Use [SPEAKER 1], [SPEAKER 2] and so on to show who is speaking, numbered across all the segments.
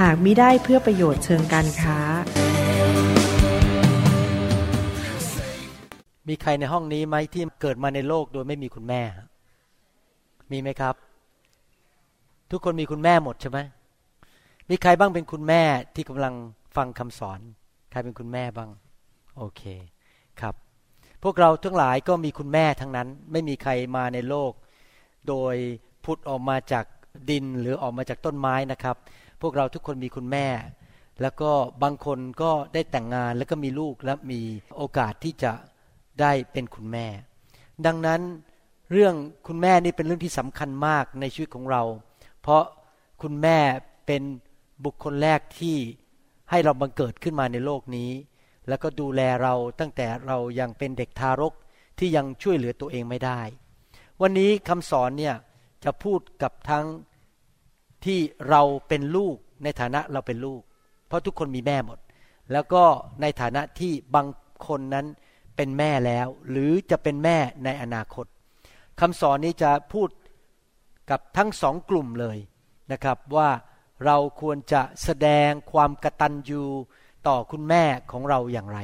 [SPEAKER 1] หากมิได้เพื่อประโยชน์เชิงการค้า
[SPEAKER 2] มีใครในห้องนี้ไหมที่เกิดมาในโลกโดยไม่มีคุณแม่ มีไหมครับ ทุกคนมีคุณแม่หมดใช่ไหมมีใครบ้างเป็นคุณแม่ที่กำลังฟังคำสอน ใครเป็นคุณแม่บ้าง โอเคครับ พวกเราทั้งหลายก็มีคุณแม่ทั้งนั้น ไม่มีใครมาในโลก โดยพุทธออกมาจากดินหรือออกมาจากต้นไม้นะครับ พวกเราทุกคนมีคุณแม่ แล้วก็บางคนก็ได้แต่งงานแล้วก็มีลูกและมีโอกาสที่จะได้เป็นคุณแม่ ดังนั้นเรื่องคุณแม่นี่เป็นเรื่องที่สำคัญมากในชีวิตของเรา เพราะคุณแม่เป็นบุคคลแรกที่ให้เราบังเกิดขึ้นมาในโลกนี้ แล้วก็ดูแลเราตั้งแต่เรายังเป็นเด็กทารกที่ยังช่วยเหลือตัวเองไม่ได้ วันนี้คำสอนเนี่ยจะพูดกับทั้ง ที่เราเป็นลูกในฐานะเราเป็นลูก เพราะทุกคนมีแม่หมด แล้วก็ในฐานะที่บางคนนั้นเป็นแม่แล้ว หรือจะเป็นแม่ในอนาคตคำสอนนี้จะพูดกับทั้งสองกลุ่มเลยนะครับว่าเราควรจะแสดงความกตัญญูต่อคุณแม่ของเราอย่างไร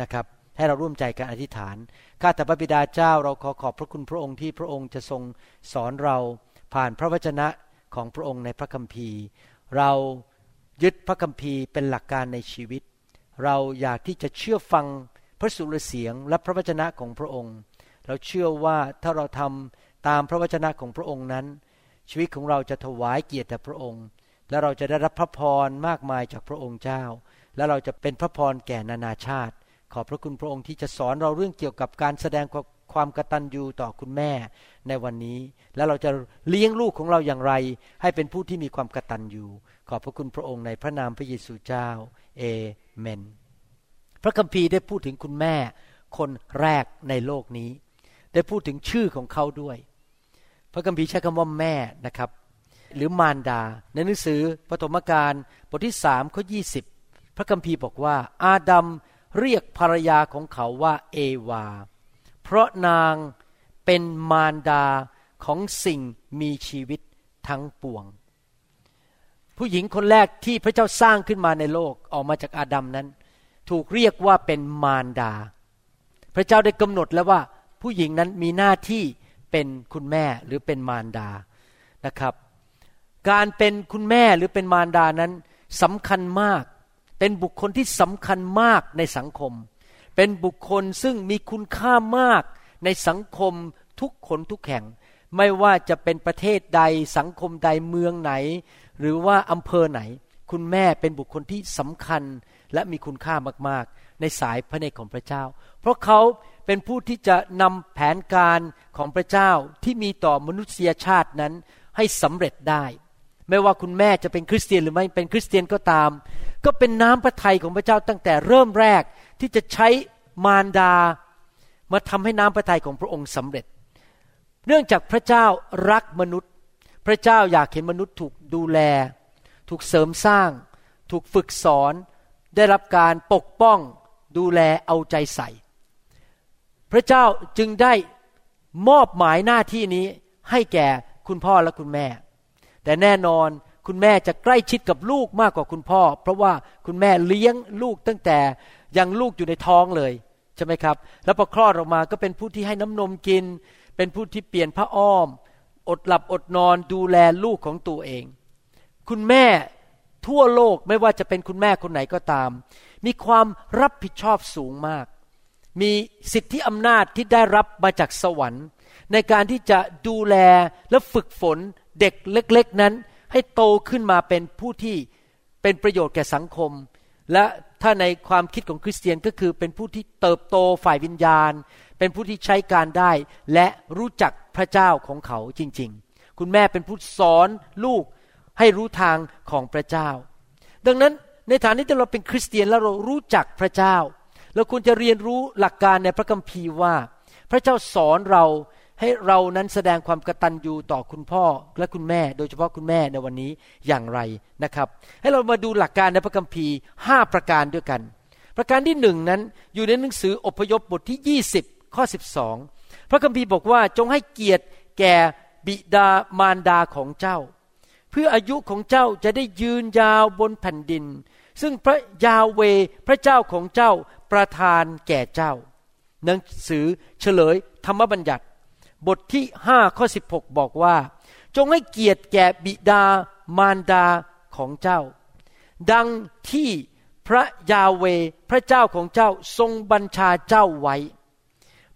[SPEAKER 2] นะครับให้เราร่วมใจกันอธิษฐาน ข้าแต่พระบิดาเจ้าเราขอขอบพระคุณพระองค์ที่พระองค์จะทรงสอนเราผ่านพระวจนะ ของพระองค์ในพระคัมภีร์ เรายึดพระคัมภีร์เป็นหลักการในชีวิต เราอยากที่จะเชื่อฟังพระสุรเสียงและพระวจนะของพระองค์ เราเชื่อว่าถ้าเราทำตามพระวจนะของพระองค์นั้น ชีวิตของเราจะถวายเกียรติแด่พระองค์ และเราจะได้รับพระพรมากมายจากพระองค์เจ้า และเราจะเป็นพระพรแก่นานาชาติ ขอบพระคุณพระองค์ที่จะสอนเราเรื่องเกี่ยวกับการแสดง ความกตัญญูต่อคุณแม่ในวันนี้ แล้วเราจะเลี้ยงลูกของเราอย่างไร ให้เป็นผู้ที่มีความกตัญญูขอบพระคุณพระองค์ในพระนามพระเยซูเจ้าเอเมน พระคัมภีร์ได้พูดถึงคุณแม่คนแรกในโลกนี้ ได้พูดถึงชื่อของเขาด้วย พระคัมภีร์ใช้คำว่าแม่นะครับ หรือมารดา ในหนังสือปฐมกาลบทที่สามข้อยีพระคัมภีร์บอกว่า อาดัมเรียกภรรยาของเขาว่าเอวา เพราะนางเป็นมารดาของสิ่งมีชีวิตทั้งปวง ผู้หญิงคนแรกที่พระเจ้าสร้างขึ้นมาในโลกออกมาจากอาดัมนั้น ถูกเรียกว่าเป็นมารดา พระเจ้าได้กำหนดแล้วว่า ผู้หญิงนั้นมีหน้าที่เป็นคุณแม่หรือเป็นมารดานะครับ การเป็นคุณแม่หรือเป็นมารดานั้นสำคัญมาก เป็นบุคคลที่สำคัญมากในสังคมเเป็นบุคคลซึ่งมีคุณค่ามากในสังคมทุกคนทุกแห่ง ไม่ว่าจะเป็นประเทศใดสังคมใดเมืองไหน หรือว่าอำเภอไหน คุณแม่เป็นบุคคลที่สำคัญและมีคุณค่ามากๆ ในสายพระเนตรของพระเจ้า เพราะเขาเป็นผู้ที่จะนำแผนการของพระเจ้าที่มีต่อมนุษยชาตินั้นให้สำเร็จได้ ไม่ว่าคุณแม่จะเป็นคริสเตียนหรือไม่เป็นคริสเตียนก็ตาม ก็เป็นน้ำพระทัยของพระเจ้าตั้งแต่เริ่มแรก ที่จะใช้มารดามาทำให้น้ำพระทัยของพระองค์สำเร็จ เนื่องจากพระเจ้ารักมนุษย์ พระเจ้าอยากเห็นมนุษย์ถูกดูแล ถูกเสริมสร้าง ถูกฝึกสอน ได้รับการปกป้องดูแลเอาใจใส่ พระเจ้าจึงได้มอบหมายหน้าที่นี้ให้แก่คุณพ่อและคุณแม่ แต่แน่นอนคุณแม่จะใกล้ชิดกับลูกมากกว่าคุณพ่อ เพราะว่าคุณแม่เลี้ยงลูกตั้งแต่ ยังลูกอยู่ในท้องเลยใช่ไหมครับ แล้วพอคลอดออกมาก็เป็นผู้ที่ให้น้ำนมกิน เป็นผู้ที่เปลี่ยนผ้าอ้อม อดหลับอดนอนดูแลลูกของตัวเอง คุณแม่ทั่วโลกไม่ว่าจะเป็นคุณแม่คนไหนก็ตาม มีความรับผิดชอบสูงมาก มีสิทธิอำนาจที่ได้รับมาจากสวรรค์ ในการที่จะดูแลและฝึกฝนเด็กเล็ก ๆนั้น ให้โตขึ้นมาเป็นผู้ที่เป็นประโยชน์แก่สังคม และถ้าในความคิดของคริสเตียนก็คือเป็นผู้ที่เติบโตฝ่ายวิญญาณ เป็นผู้ที่ใช้การได้ และรู้จักพระเจ้าของเขาจริง ๆ คุณแม่เป็นผู้สอนลูกให้รู้ทางของพระเจ้า ดังนั้นในฐานที่เราเป็นคริสเตียนแล้วเรารู้จักพระเจ้า เราควรจะเรียนรู้หลักการในพระคัมภีร์ว่า พระเจ้าสอนเรา ให้เรานั้นแสดงความกตัญญูต่อคุณพ่อและคุณแม่ โดยเฉพาะคุณแม่ในวันนี้อย่างไรนะครับ ให้เรามาดูหลักการในพระคัมภีร์ 5 ประการด้วยกัน ประการที่หนึ่งนั้นอยู่ในหนังสืออพยพบทที่ 20 ข้อ 12 พระคัมภีร์บอกว่าจงให้เกียรติแก่บิดามารดาของเจ้า เพื่ออายุของเจ้าจะได้ยืนยาวบนแผ่นดิน ซึ่งพระยาเวพระเจ้าของเจ้าประทานแก่เจ้า หนังสือเฉลยธรรมบัญญัติ บทที่ห้าข้อสิบหกบอกว่า จงให้เกียรติแก่บิดามารดาของเจ้า ดังที่พระยาเวพระเจ้าของเจ้าทรงบัญชาเจ้าไว้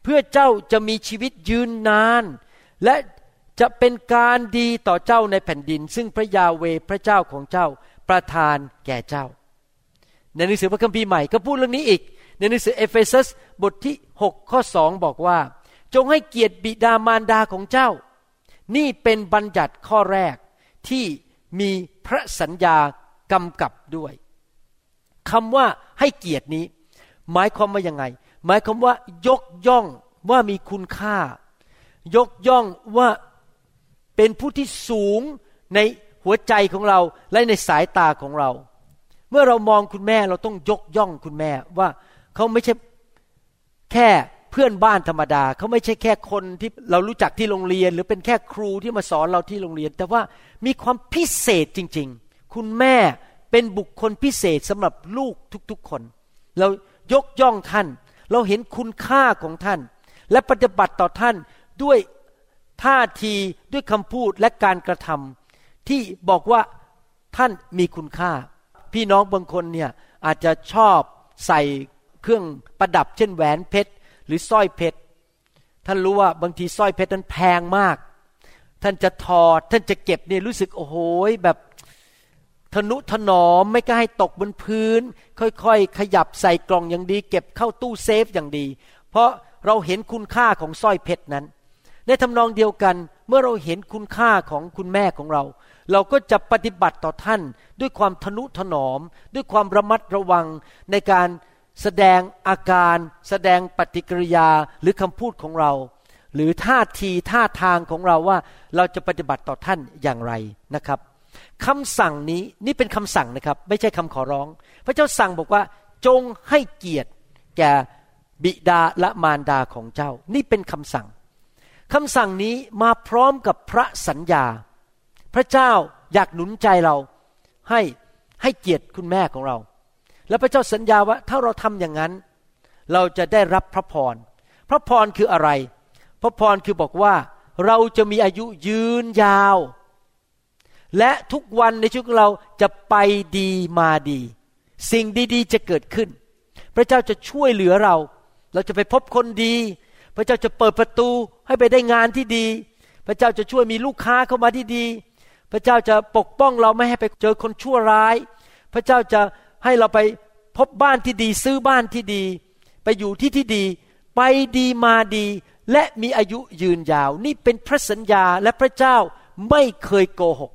[SPEAKER 2] เพื่อเจ้าจะมีชีวิตยืนนาน และจะเป็นการดีต่อเจ้าในแผ่นดิน ซึ่งพระยาเวพระเจ้าของเจ้าประทานแก่เจ้า ในหนังสือพระคัมภีร์ใหม่ก็พูดเรื่องนี้อีก ในหนังสือเอเฟซัสบทที่ 6 ข้อสองบอกว่า จงให้เกียรติบิดามารดาของเจ้า นี่เป็นบัญญัติข้อแรกที่มีพระสัญญากำกับด้วยคำว่าให้เกียรตินี้ หมายความว่ายังไง หมายความว่ายกย่องว่ามีคุณค่า ยกย่องว่าเป็นผู้ที่สูงในหัวใจของเราและในสายตาของเรา เมื่อเรามองคุณแม่เราต้องยกย่องคุณแม่ว่าเขาไม่ใช่แค่ พื่อนบ้านธรรมดาเขาไม่ใช่แค่คนที่เรารู้จักที่โรงเรียน หรือเป็นแค่ครูที่มาสอนเราที่โรงเรียน แต่ว่ามีความพิเศษจริง ๆ คุณแม่เป็นบุคคลพิเศษสำหรับลูกทุกๆคน เรายกย่องท่าน เราเห็นคุณค่าของท่าน และปฏิบัติต่อท่านด้วยท่าทีด้วยคำพูดและการกระทำที่บอกว่าท่านมีคุณค่า พี่น้องบางคนเนี่ยอาจจะชอบใส่เครื่องประดับเช่นแหวนเพชร หรือสร้อยเพชรท่านรู้ว่าบางทีสร้อยเพชรนั้นแพงมาก ท่านจะถอดท่านจะเก็บเนี่ยรู้สึกโอ้โหแบบทนุถนอมไม่กล้าให้ตกบนพื้น ค่อยๆ ขยับใส่กล่องอย่างดี เก็บเข้าตู้เซฟอย่างดี เพราะเราเห็นคุณค่าของสร้อยเพชรนั้น ในทำนองเดียวกันเมื่อเราเห็นคุณค่าของคุณแม่ของเรา เราก็จะปฏิบัติต่อท่านด้วยความทนุถนอม ด้วยความระมัดระวังในการ แสดงอาการ แสดงปฏิกิริยาหรือคำพูดของเรา หรือท่าทีท่าทางของเราว่าเราจะปฏิบัติต่อท่านอย่างไรนะครับคำสั่งนี้นี่เป็นคำสั่งนะครับ ไม่ใช่คำขอร้อง พระเจ้าสั่งบอกว่า จงให้เกียรติแก่บิดาและมารดาของเจ้า นี่เป็นคำสั่งคำสั่งนี้มาพร้อมกับพระสัญญา พระเจ้าอยากหนุนใจเราให้ให้เกียรติคุณแม่ของเรา แล้วพระเจ้าสัญญาว่าถ้าเราทำอย่างนั้น เราจะได้รับพระพร พระพรคืออะไร พระพรคือบอกว่าเราจะมีอายุยืนยาว และทุกวันในชีวิตเราจะไปดีมาดี สิ่งดีๆ จะเกิดขึ้น พระเจ้าจะช่วยเหลือเรา เราจะไปพบคนดี พระเจ้าจะเปิดประตูให้ไปได้งานที่ดี พระเจ้าจะช่วยมีลูกค้าเข้ามาที่ดี พระเจ้าจะปกป้องเราไม่ให้ไปเจอคนชั่วร้าย พระเจ้าจะให้เราไป พบบ้านที่ดีซื้อบ้านที่ดี ไปอยู่ที่ที่ดี ไปดีมาดี และมีอายุยืนยาว นี่เป็นพระสัญญาและพระเจ้าไม่เคยโกหก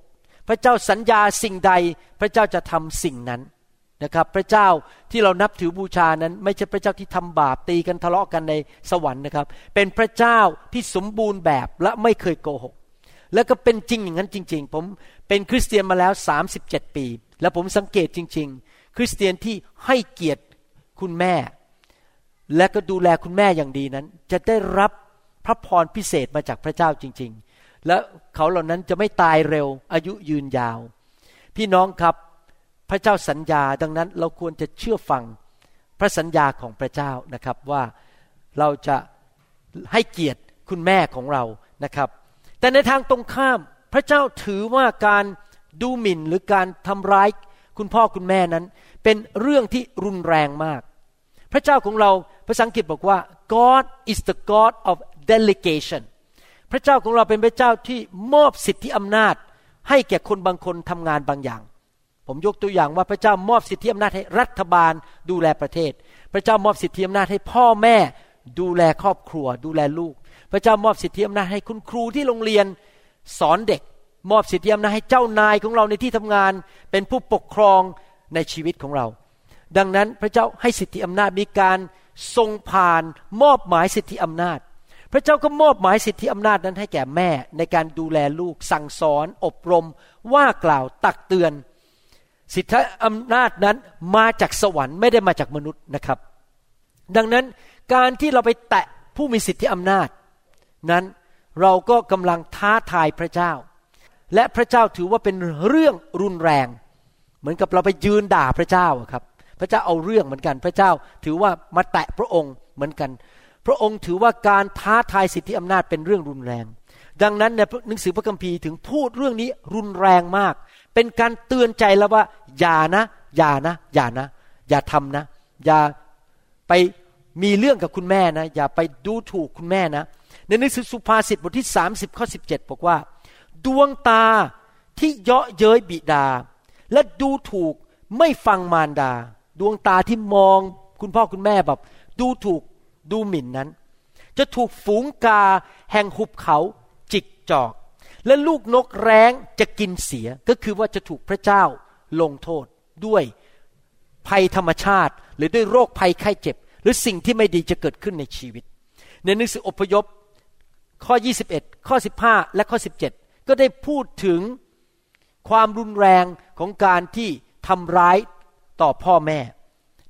[SPEAKER 2] พระเจ้าสัญญาสิ่งใด พระเจ้าจะทำสิ่งนั้นนะครับ พระเจ้าที่เรานับถือบูชานั้น ไม่ใช่พระเจ้าที่ทำบาปตีกันทะเลาะกันในสวรรค์นะครับ เป็นพระเจ้าที่สมบูรณ์แบบและไม่เคยโกหกแล้วก็เป็นจริงอย่างนั้นจริง ๆ ผมเป็นคริสเตียนมาแล้ว 37 ปี แล้วผมสังเกตจริงๆ คริสเตียนที่ให้เกียรติคุณแม่ และก็ดูแลคุณแม่อย่างดีนั้น จะได้รับพระพรพิเศษมาจากพระเจ้าจริง ๆ และเขาเหล่านั้นจะไม่ตายเร็วอายุยืนยาว พี่น้องครับพระเจ้าสัญญาดังนั้นเราควรจะเชื่อฟังพระสัญญาของพระเจ้านะครับว่าเราจะให้เกียรติคุณแม่ของเรานะครับ แต่ในทางตรงข้ามพระเจ้าถือว่าการดูหมิ่นหรือการทำร้าย คุณพ่อคุณแม่นั้น เป็นเรื่องที่รุนแรงมาก พระเจ้าของเราภาษาอังกฤษบอกว่า God is the God of delegation พระเจ้าของเราเป็นพระเจ้าที่มอบสิทธิอำนาจ ให้แก่คนบางคนทำงานบางอย่าง ผมยกตัวอย่างว่าพระเจ้ามอบสิทธิอำนาจให้รัฐบาลดูแลประเทศ พระเจ้ามอบสิทธิอำนาจให้พ่อแม่ดูแลครอบครัว ดูแลลูก พระเจ้ามอบสิทธิอำนาจให้คุณครูที่โรงเรียนสอนเด็ก มอบสิทธิอำนาจให้เจ้านายของเราในที่ทำงาน เป็นผู้ปกครองในชีวิตของเรา ดังนั้นพระเจ้าให้สิทธิอำนาจมีการทรงผ่านมอบหมายสิทธิอำนาจ พระเจ้าก็มอบหมายสิทธิอำนาจนั้นให้แก่แม่ในการดูแลลูก สั่งสอน อบรม ว่ากล่าวตักเตือน สิทธิอำนาจนั้นมาจากสวรรค์ไม่ได้มาจากมนุษย์นะครับ ดังนั้นการที่เราไปแตะผู้มีสิทธิอำนาจ นั้นเราก็กำลังท้าทายพระเจ้า และพระเจ้าถือว่าเป็นเรื่องรุนแรง เหมือนกับเราไปยืนด่าพระเจ้าครับ พระเจ้าเอาเรื่องเหมือนกัน พระเจ้าถือว่ามาแตะพระองค์เหมือนกัน พระองค์ถือว่าการท้าทายสิทธิอำนาจเป็นเรื่องรุนแรง ดังนั้นในหนังสือพระคัมภีร์ถึงพูดเรื่องนี้รุนแรงมาก เป็นการเตือนใจแล้วว่า อย่านะอย่านะอย่านะ อย่าทำนะ อย่าไปมีเรื่องกับคุณแม่นะ อย่าไปดูถูกคุณแม่นะ ในหนังสือสุภาษิตบทที่ 30ข้อ17 บอกว่า ดวงตาที่เยาะเย้ยบิดา และดูถูกไม่ฟังมารดา ดวงตาที่มองคุณพ่อคุณแม่แบบ ดูถูกดูหมิ่นนั้น จะถูกฝูงกาแห่งหุบเขาจิกจอก และลูกนกแร้งจะกินเสียก็คือว่าจะถูกพระเจ้าลงโทษด้วยภัยธรรมชาติ หรือด้วยโรคภัยไข้เจ็บ หรือสิ่งที่ไม่ดีจะเกิดขึ้นในชีวิต ในหนังสืออพยพข้อ 21 ข้อ 15 และข้อ 17 ก็ได้พูดถึงความรุนแรงของการที่ทำร้ายต่อพ่อแม่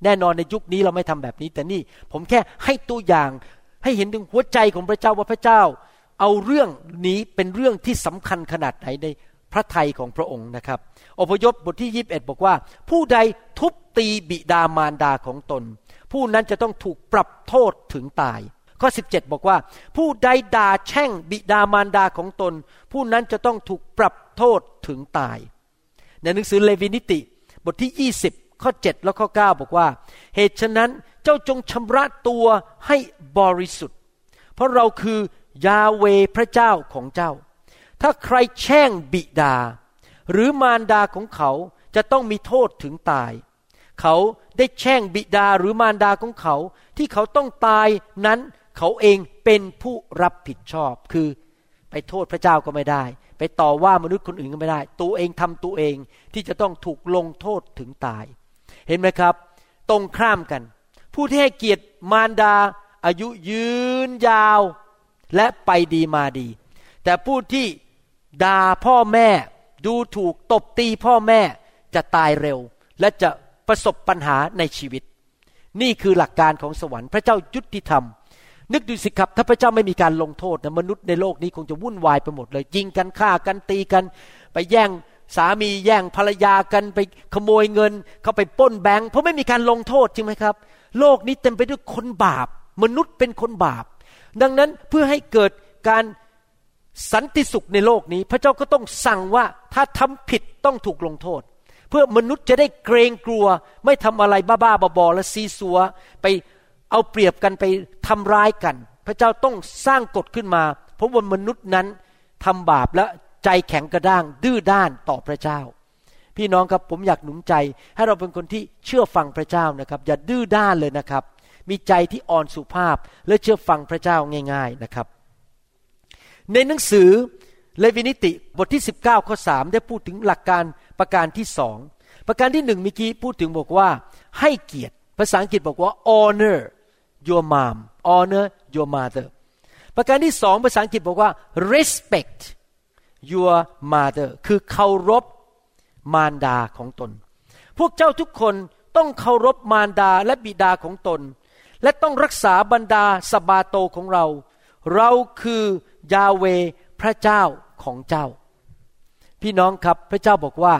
[SPEAKER 2] แน่นอนในยุคนี้เราไม่ทำแบบนี้ แต่นี่ผมแค่ให้ตัวอย่างให้เห็นถึงหัวใจของพระเจ้าว่าพระเจ้า เอาเรื่องนี้เป็นเรื่องที่สำคัญขนาดไหนในพระทัยของพระองค์นะครับ อพยพบทที่ 21 บอกว่า ผู้ใดทุบตีบิดามารดาของตน ผู้นั้นจะต้องถูกปรับโทษถึงตาย ข้อ 17 บอกว่า ผู้ใดด่าแช่งบิดามารดาของตน ผู้นั้นจะต้องถูกปรับโทษถึงตาย ในหนังสือเลวีนิติบทที่ 20 ข้อ 7 และข้อ 9 บอกว่า เหตุฉะนั้นเจ้าจงชำระตัวให้บริสุทธิ์ เพราะเราคือยาเวพระเจ้าของเจ้า ถ้าใครแช่งบิดา หรือมารดาของเขาจะต้องมีโทษถึงตาย เขาได้แช่งบิดาหรือมารดาของเขา ที่เขาต้องตายนั้น เขาเองเป็นผู้รับผิดชอบ คือไปโทษพระเจ้าก็ไม่ได้ ไปต่อว่ามนุษย์คนอื่นก็ไม่ได้ ตัวเองทำตัวเองที่จะต้องถูกลงโทษถึงตาย เห็นไหมครับ ตรงข้ามกัน ผู้ที่ให้เกียรติมารดา อายุยืนยาว และไปดีมาดี แต่ผู้ที่ด่าพ่อแม่ ดูถูกตบตีพ่อแม่จะตายเร็ว และจะประสบปัญหาในชีวิต นี่คือหลักการของสวรรค์พระเจ้ายุติธรรม นึกดูสิครับ ถ้าพระเจ้าไม่มีการลงโทษนะมนุษย์ในโลกนี้คงจะวุ่นวายไปหมดเลยยิงกันฆ่ากันตีกัน ไปแย่งสามีแย่งภรรยากันไปขโมยเงิน เข้าไปป้นแบงค์เพราะไม่มีการลงโทษจริงไหมครับ โลกนี้เต็มไปด้วยคนบาป มนุษย์เป็นคนบาป ดังนั้นเพื่อให้เกิดการสันติสุขในโลกนี้ พระเจ้าก็ต้องสั่งว่าถ้าทำผิดต้องถูกลงโทษ เพื่อมนุษย์จะได้เกรงกลัว ไม่ทำอะไรบ้าๆบอๆและซีซัวไป เอาเปรียบกันไปทำร้ายกัน พระเจ้าต้องสร้างกฎขึ้นมา เพราะว่ามนุษย์นั้นทำบาปและใจแข็งกระด้าง ดื้อด้านต่อพระเจ้า พี่น้องครับผมอยากหนุนใจ ให้เราเป็นคนที่เชื่อฟังพระเจ้านะครับ อย่าดื้อด้านเลยนะครับ มีใจที่อ่อนสุภาพและเชื่อฟังพระเจ้าง่าย ๆนะครับ ในหนังสือเลวินิติบทที่ 19ข้อ3ได้พูดถึงหลักการประการที่สองประการที่หนึ่งเมื่อกี้พูดถึงบอกว่า ให้เกียรติ ภาษาอังกฤษบอกว่า honor your mom honor your mother ประการที่สองภาษาอังกฤษบอกว่า respect your mother คือเคารพมารดาของตน พวกเจ้าทุกคนต้องเคารพมารดาและบิดาของตน และต้องรักษาบรรดาสบาโตของเรา เราคือยาเวพระเจ้าของเจ้า พี่น้องครับพระเจ้าบอกว่า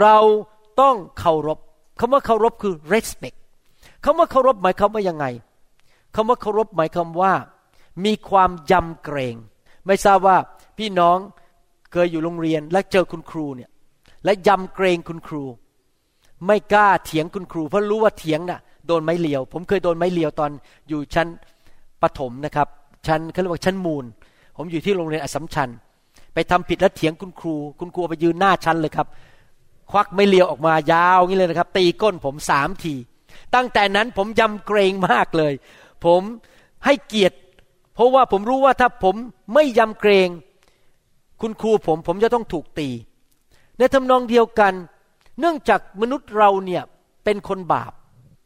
[SPEAKER 2] เราต้องเคารพคำว่าเคารพคือ respect คำว่าเคารพหมายความว่ายังไง คำว่าเคารพหมายความว่า มีความยำเกรง ไม่ทราบว่าพี่น้องเคยอยู่โรงเรียนและเจอคุณครูเนี่ยและยำเกรงคุณครู ไม่กล้าเถียงคุณครู เพราะรู้ว่าเถียงน่ะโดนไม้เลียว ผมเคยโดนไม้เลียวตอนอยู่ชั้นปฐมนะครับ ชั้นเขาเรียกว่าชั้นมูล ผมอยู่ที่โรงเรียนอสมชัญไปทำผิดแล้วเถียงคุณครู คุณครูไปยืนหน้าชั้นเลยครับ ควักไม่เลียวออกมายาวงี้เลยนะครับ ตีก้นผมสามที ตั้งแต่นั้นผมยำเกรงมากเลย ผมให้เกียรติ เพราะว่าผมรู้ว่าถ้าผมไม่ยำเกรง คุณครูผมผมจะต้องถูกตี ในทำนองเดียวกัน เนื่องจากมนุษย์เราเนี่ยเป็นคนบาป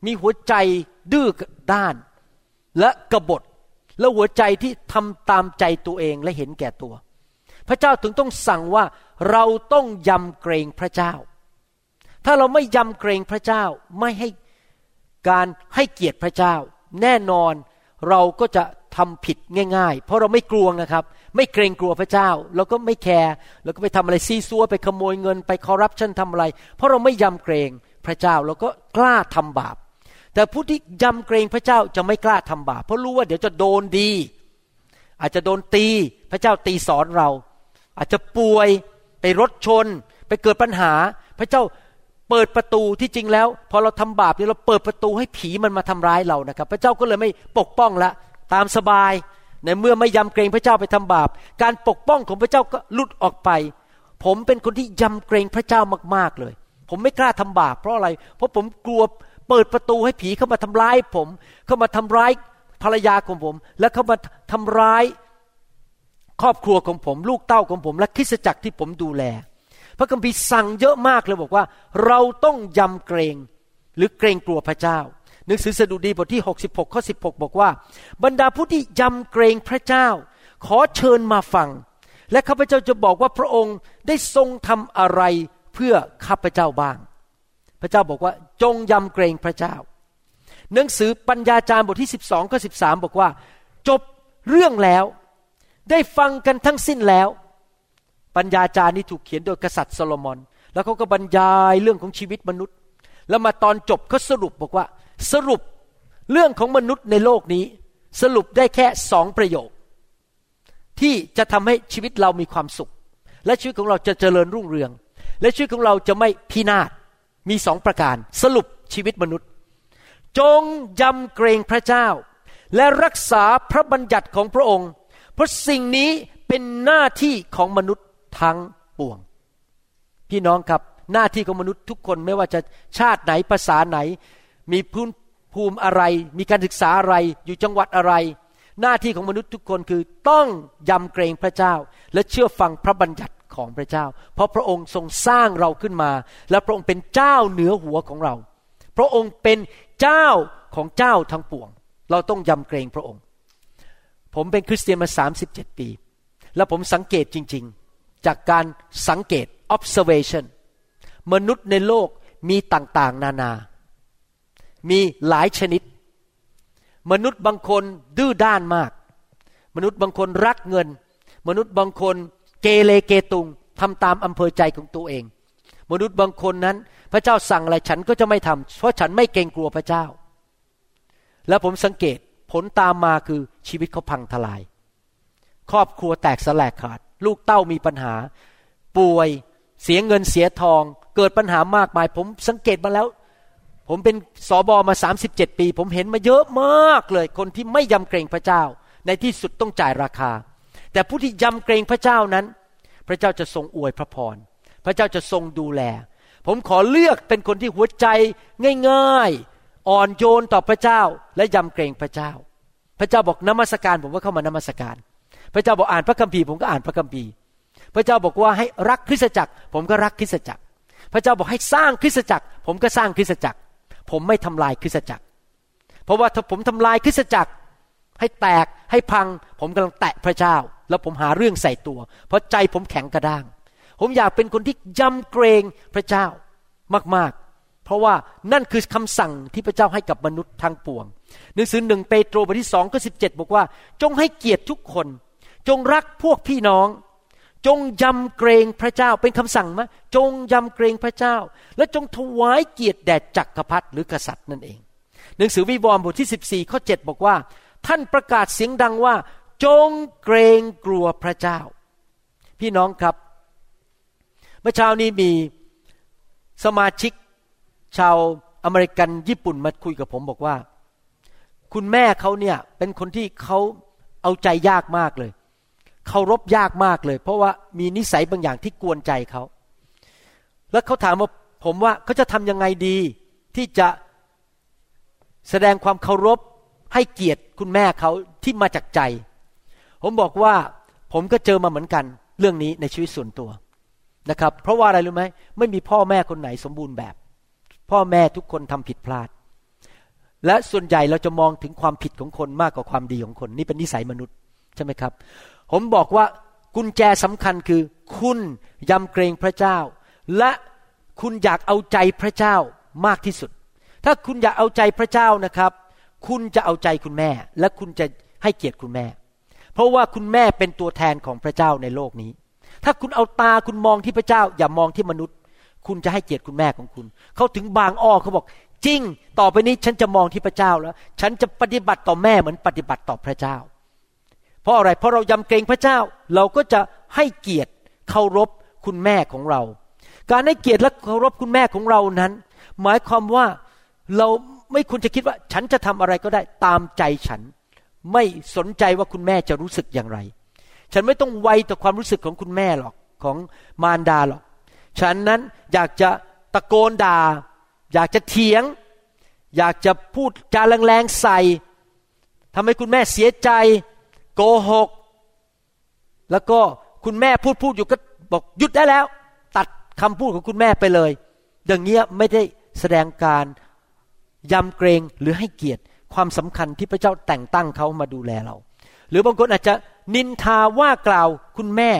[SPEAKER 2] มีหัวใจดื้อด้าน และกบฏและหัวใจที่ทำตามใจตัวเองและเห็นแก่ตัว พระเจ้าถึงต้องสั่งว่าเราต้องยำเกรงพระเจ้า ถ้าเราไม่ยำเกรงพระเจ้าไม่ให้การให้เกียรติพระเจ้า แน่นอนเราก็จะทำผิดง่าย ๆ เพราะเราไม่กลัวนะครับ ไม่เกรงกลัวพระเจ้าเราก็ไม่แคร์เราก็ไปทำอะไรซีซัวไปขโมยเงินไปคอร์รัปชันทำอะไร เพราะเราไม่ยำเกรงพระเจ้าเราก็กล้าทำบาป แต่ผู้ที่ยำเกรงพระเจ้าจะไม่กล้าทำบาป เพราะรู้ว่าเดี๋ยวจะโดนดี อาจจะโดนตีพระเจ้าตีสอนเรา อาจจะป่วยไปรถชน ไปเกิดปัญหาพระเจ้า เปิดประตูที่จริงแล้ว พอเราทำบาปเนี่ยเราเปิดประตูให้ผีมันมาทำร้ายเรานะครับ พระเจ้าก็เลยไม่ปกป้องละตามสบายในเมื่อไม่ยำเกรงพระเจ้าไปทำบาป การปกป้องของพระเจ้าก็ลุดออกไป ผมเป็นคนที่ยำเกรงพระเจ้ามากๆเลย ผมไม่กล้าทำบาปเพราะอะไร เพราะผมกลัวเปิดประตูให้ผีเข้ามาทำร้ายผม เข้ามาทำร้ายภรรยาของผม และเข้ามาทำร้ายครอบครัวของผม ลูกเต้าของผม และคริสตจักรที่ผมดูแล พระคัมภีร์สั่งเยอะมากเลยบอกว่า เราต้องยำเกรงหรือเกรงกลัวพระเจ้าหนังสือสดุดีบทที่ 66ข้อ16 บอกว่า บรรดาผู้ที่ยำเกรงพระเจ้า ขอเชิญมาฟัง และข้าพเจ้าจะบอกว่าพระองค์ได้ทรงทำอะไรเพื่อข้าพเจ้าบ้าง พระเจ้าบอกว่าจงยำเกรงพระเจ้า หนังสือปัญญาจารย์บทที่ 12ข้อ13 บอกว่า จบเรื่องแล้ว ได้ฟังกันทั้งสิ้นแล้ว ปัญญาจารย์นี้ถูกเขียนโดยกษัตริย์โซโลมอน แล้วเขาก็บรรยายเรื่องของชีวิตมนุษย์ แล้วมาตอนจบเขาสรุปบอกว่า สรุปเรื่องของมนุษย์ในโลกนี้ สรุปได้แค่สองประโยค ที่จะทำให้ชีวิตเรามีความสุข และชีวิตของเราจะเจริญรุ่งเรือง และชีวิตของเราจะไม่พินาศมีสองประการ สรุปชีวิตมนุษย์ จงยำเกรงพระเจ้า และรักษาพระบัญญัติของพระองค์ เพราะสิ่งนี้เป็นหน้าที่ของมนุษย์ ทั้งปวง พี่น้องครับหน้าที่ของมนุษย์ทุกคนไม่ว่าจะชาติไหนภาษาไหน มีพื้นภูมิอะไร มีการศึกษาอะไรอยู่จังหวัดอะไร หน้าที่ของมนุษย์ทุกคนคือต้องยำเกรงพระเจ้า และเชื่อฟังพระบัญญัติของพระเจ้า เพราะพระองค์ทรงสร้างเราขึ้นมา และพระองค์เป็นเจ้าเหนือหัวของเรา พระองค์เป็นเจ้าของเจ้าทั้งปวง เราต้องยำเกรงพระองค์ ผมเป็นคริสเตียนมา 37 ปี และผมสังเกตจริง ๆ จากการสังเกต observation มนุษย์ในโลกมีต่างๆ นานา มีหลายชนิด มนุษย์บางคนดื้อด้านมาก มนุษย์บางคนรักเงิน มนุษย์บางคนเกเรเกตุงทำตามอำเภอใจของตัวเอง มนุษย์บางคนนั้น พระเจ้าสั่งอะไรฉันก็จะไม่ทำเพราะฉันไม่เกรงกลัวพระเจ้า แล้วผมสังเกตผลตามมาคือชีวิตเขาพังทลาย ครอบครัวแตกสลายขาด ลูกเต้ามีปัญหา ป่วยเสียเงินเสียทอง เกิดปัญหามากมาย ผมสังเกตมาแล้ว ผมเป็นสอบอมา 37 ปี ผมเห็นมาเยอะมากเลย คนที่ไม่ยำเกรงพระเจ้า ในที่สุดต้องจ่ายราคา แต่ผู้ที่ยำเกรงพระเจ้านั้น พระเจ้าจะทรงอวยพระพร พระเจ้าจะทรงดูแล ผมขอเลือกเป็นคนที่หัวใจง่ายๆ อ่อนโยนต่อพระเจ้าและยำเกรงพระเจ้า พระเจ้าบอกนมัสการผมก็เข้ามานมัสการ พระเจ้าบอกอ่านพระคัมภีร์ผมก็อ่านพระคัมภีร์ พระเจ้าบอกว่าให้รักคริสตจักร ผมก็รักคริสตจักร พระเจ้าบอกให้สร้างคริสตจักร ผมก็สร้างคริสตจักร ผมไม่ทำลายคริสตจักร เพราะว่าถ้าผมทำลายคริสตจักร ให้แตกให้พัง ผมกำลังแตะพระเจ้า แล้วผมหาเรื่องใส่ตัว เพราะใจผมแข็งกระด้าง ผมอยากเป็นคนที่ยำเกรงพระเจ้ามากๆ เพราะว่านั่นคือคำสั่งที่พระเจ้าให้กับมนุษย์ทั้งปวงหนังสือหนึ่งเปโตรบทที่สองข้อสิบเจ็ดบอกว่า จงให้เกียรติทุกคน จงรักพวกพี่น้อง จงยำเกรงพระเจ้าเป็นคำสั่งไหมจงยำเกรงพระเจ้า และจงถวายเกียรติแด่จักรพรรดิหรือกษัตริย์นั่นเอง หนังสือวิวรณ์บทที่ 14ข้อ7บอกว่า ท่านประกาศเสียงดังว่า จงเกรงกลัวพระเจ้า พี่น้องครับ เมื่อเช้านี้มีสมาชิกชาวอเมริกันญี่ปุ่นมาคุยกับผมบอกว่า คุณแม่เขาเนี่ยเป็นคนที่เขาเอาใจยากมากเลย เคารพยากมากเลย เพราะว่ามีนิสัยบางอย่างที่กวนใจเขา แล้วเขาถามว่าผมว่าเขาจะทำยังไงดี ที่จะแสดงความเคารพให้เกียรติคุณแม่เขาที่มาจากใจ ผมบอกว่าผมก็เจอมาเหมือนกัน เรื่องนี้ในชีวิตส่วนตัวนะครับ เพราะว่าอะไรรู้ไหมไม่มีพ่อแม่คนไหนสมบูรณ์แบบ พ่อแม่ทุกคนทำผิดพลาด และส่วนใหญ่เราจะมองถึงความผิดของคนมากกว่าความดีของคน นี่เป็นนิสัยมนุษย์ใช่ไหมครับ ผมบอกว่ากุญแจสำคัญคือ คุณยำเกรงพระเจ้า และคุณอยากเอาใจพระเจ้ามากที่สุด ถ้าคุณอยากเอาใจพระเจ้านะครับ คุณจะเอาใจคุณแม่ และคุณจะให้เกียรติคุณแม่ เพราะว่าคุณแม่เป็นตัวแทนของพระเจ้าในโลกนี้ ถ้าคุณเอาตาคุณมองที่พระเจ้า อย่ามองที่มนุษย์ คุณจะให้เกียรติคุณแม่ของคุณ เขาถึงบางอ้อเขาบอกจริง ต่อไปนี้ฉันจะมองที่พระเจ้าแล้ว ฉันจะปฏิบัติต่อแม่เหมือนปฏิบัติต่อพระเจ้า เพราะอะไรเพราะเรายำเกรงพระเจ้า เราก็จะให้เกียรติเคารพคุณแม่ของเรา การให้เกียรติและเคารพคุณแม่ของเรานั้น หมายความว่าเราไม่ควรจะคิดว่า ฉันจะทำอะไรก็ได้ตามใจฉัน ไม่สนใจว่าคุณแม่จะรู้สึกอย่างไร ฉันไม่ต้องไวต่อความรู้สึกของคุณแม่หรอกของมารดาหรอก ฉันนั้นอยากจะตะโกนด่า อยากจะเถียง อยากจะพูดจาแรงๆใส่ทำให้คุณแม่เสียใจ โกหก แล้วก็คุณแม่พูดพูดอยู่ก็บอกหยุดได้แล้ว ตัดคำพูดของคุณแม่ไปเลย อย่างเงี้ยไม่ได้แสดงการยำเกรงหรือให้เกียรติความสำคัญที่พระเจ้าแต่งตั้งเขามาดูแลเรา หรือบางคนอาจจะนินทาว่ากล่าวคุณแม่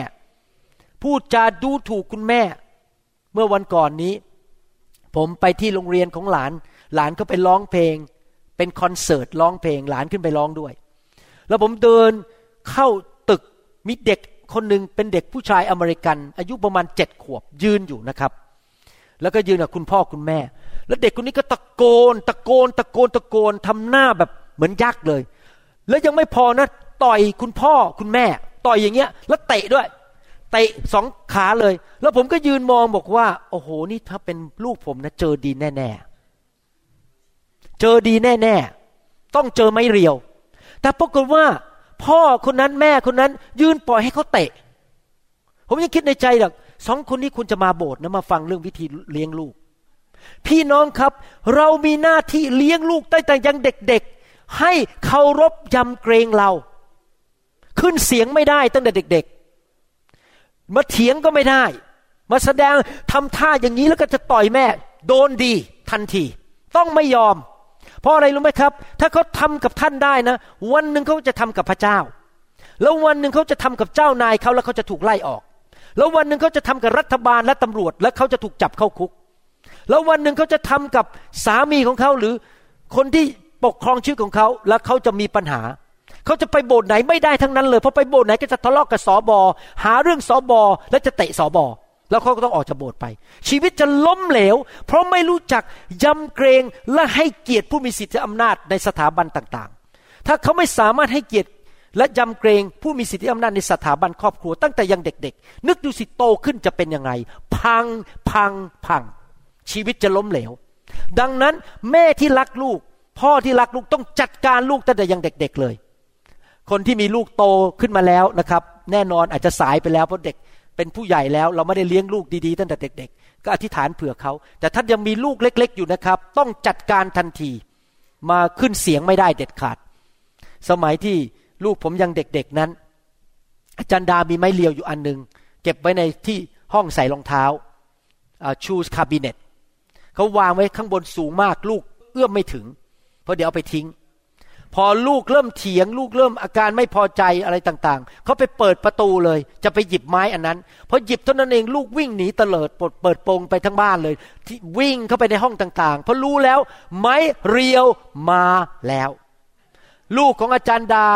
[SPEAKER 2] พูดจาดูถูกคุณแม่ เมื่อวันก่อนนี้ ผมไปที่โรงเรียนของหลาน หลานก็ไปร้องเพลง เป็นคอนเสิร์ตร้องเพลง หลานขึ้นไปร้องด้วย แล้วผมเดินเข้าตึกมีเด็กคนหนึ่งเป็นเด็กผู้ชายอเมริกัน อายุประมาณเจ็ดขวบยืนอยู่นะครับ แล้วก็ยืนกับคุณพ่อคุณแม่ แล้วเด็กคนนี้ก็ตะโกน ตะโกน ตะโกนตะโกนทำหน้าแบบเหมือนยักษ์เลย แล้วยังไม่พอนะต่อยคุณพ่อคุณแม่ ต่อยอย่างเงี้ย แล้วเตะด้วยเตะสองขาเลย แล้วผมก็ยืนมองบอกว่า โอ้โห นี่ถ้าเป็นลูกผมนะเจอดีแน่ ๆ เจอดีแน่ ๆ ต้องเจอไม่เรียว แต่ปรากฏว่า พ่อคนนั้นแม่คนนั้น ยืนปล่อยให้เขาเตะ ผมยังคิดในใจหรอกสองคนนี้คุณจะมาโบสถ์นะมาฟังเรื่องวิธีเลี้ยงลูก พี่น้องครับ เรามีหน้าที่เลี้ยงลูกตั้งแต่ยังเด็กๆ ให้เคารพยำเกรงเรา ขึ้นเสียงไม่ได้ตั้งแต่เด็ก ๆ มาเถียงก็ไม่ได้ มาแสดงทำท่าอย่างนี้แล้วก็จะต่อยแม่ โดนดีทันที ต้องไม่ยอม ราะอะไรรู้ไหมครับ ถ้าเขาทำกับท่านได้นะ วันหนึ่งเขาจะทำกับพระเจ้า แล้ววันหนึ่งเขาจะทำกับเจ้านายเขาแล้วเขาจะถูกไล่ออก แล้ววันหนึ่งเขาจะทำกับรัฐบาลและตำรวจ แล้วเขาจะถูกจับเข้าคุก แล้ววันหนึ่งเขาจะทำกับสามีของเขาหรือคนที่ปกครองชีวิตของเขาแล้วเขาจะมีปัญหาเขาจะไปโบสถ์ไหนไม่ได้ทั้งนั้นเลยเพราะไปโบสถ์ไหนก็จะทะเลาะกับสอบอหาเรื่องสอบอและจะเตะสอบอ แล้วเขาก็ต้องออกจากโบสถ์ไป ชีวิตจะล้มเหลว เพราะไม่รู้จักยำเกรงและให้เกียรติผู้มีสิทธิอำนาจในสถาบันต่างๆ ถ้าเขาไม่สามารถให้เกียรติและยำเกรงผู้มีสิทธิอำนาจในสถาบันครอบครัวตั้งแต่ยังเด็กๆ นึกดูสิโตขึ้นจะเป็นยังไง พังพังพัง ชีวิตจะล้มเหลว ดังนั้นแม่ที่รักลูก พ่อที่รักลูกต้องจัดการลูกตั้งแต่ยังเด็ก ๆเลย คนที่มีลูกโตขึ้นมาแล้วนะครับ แน่นอนอาจจะสายไปแล้วเพราะเด็ก เป็นผู้ใหญ่แล้วเราไม่ได้เลี้ยงลูกดีๆตั้งแต่เด็ก ๆ ก็อธิษฐานเผื่อเขา แต่ท่านยังมีลูกเล็ก ๆ อยู่นะครับ ต้องจัดการทันที มาขึ้นเสียงไม่ได้เด็ดขาด สมัยที่ลูกผมยังเด็กๆนั้น อาจารย์ดามีไม้เลียวอยู่อันหนึ่งเก็บไว้ในที่ห้องใส่รองเท้าชูสคาบิเนตเขาวางไว้ข้างบนสูงมากลูกเอื้อมไม่ถึง เพราะเดี๋ยวเอาไปทิ้ง พอลูกเริ่มเถียง ลูกเริ่มอาการไม่พอใจอะไรต่างๆ เขาไปเปิดประตูเลย จะไปหยิบไม้อันนั้นพอหยิบเท่านั้นเองลูกวิ่งหนีเตลิดปดเปิดโปงไปทั้งบ้านเลย ที่วิ่งเข้าไปในห้องต่างๆ เพราะรู้แล้วไม้เรียวมาแล้ว ลูกของอาจารย์ดา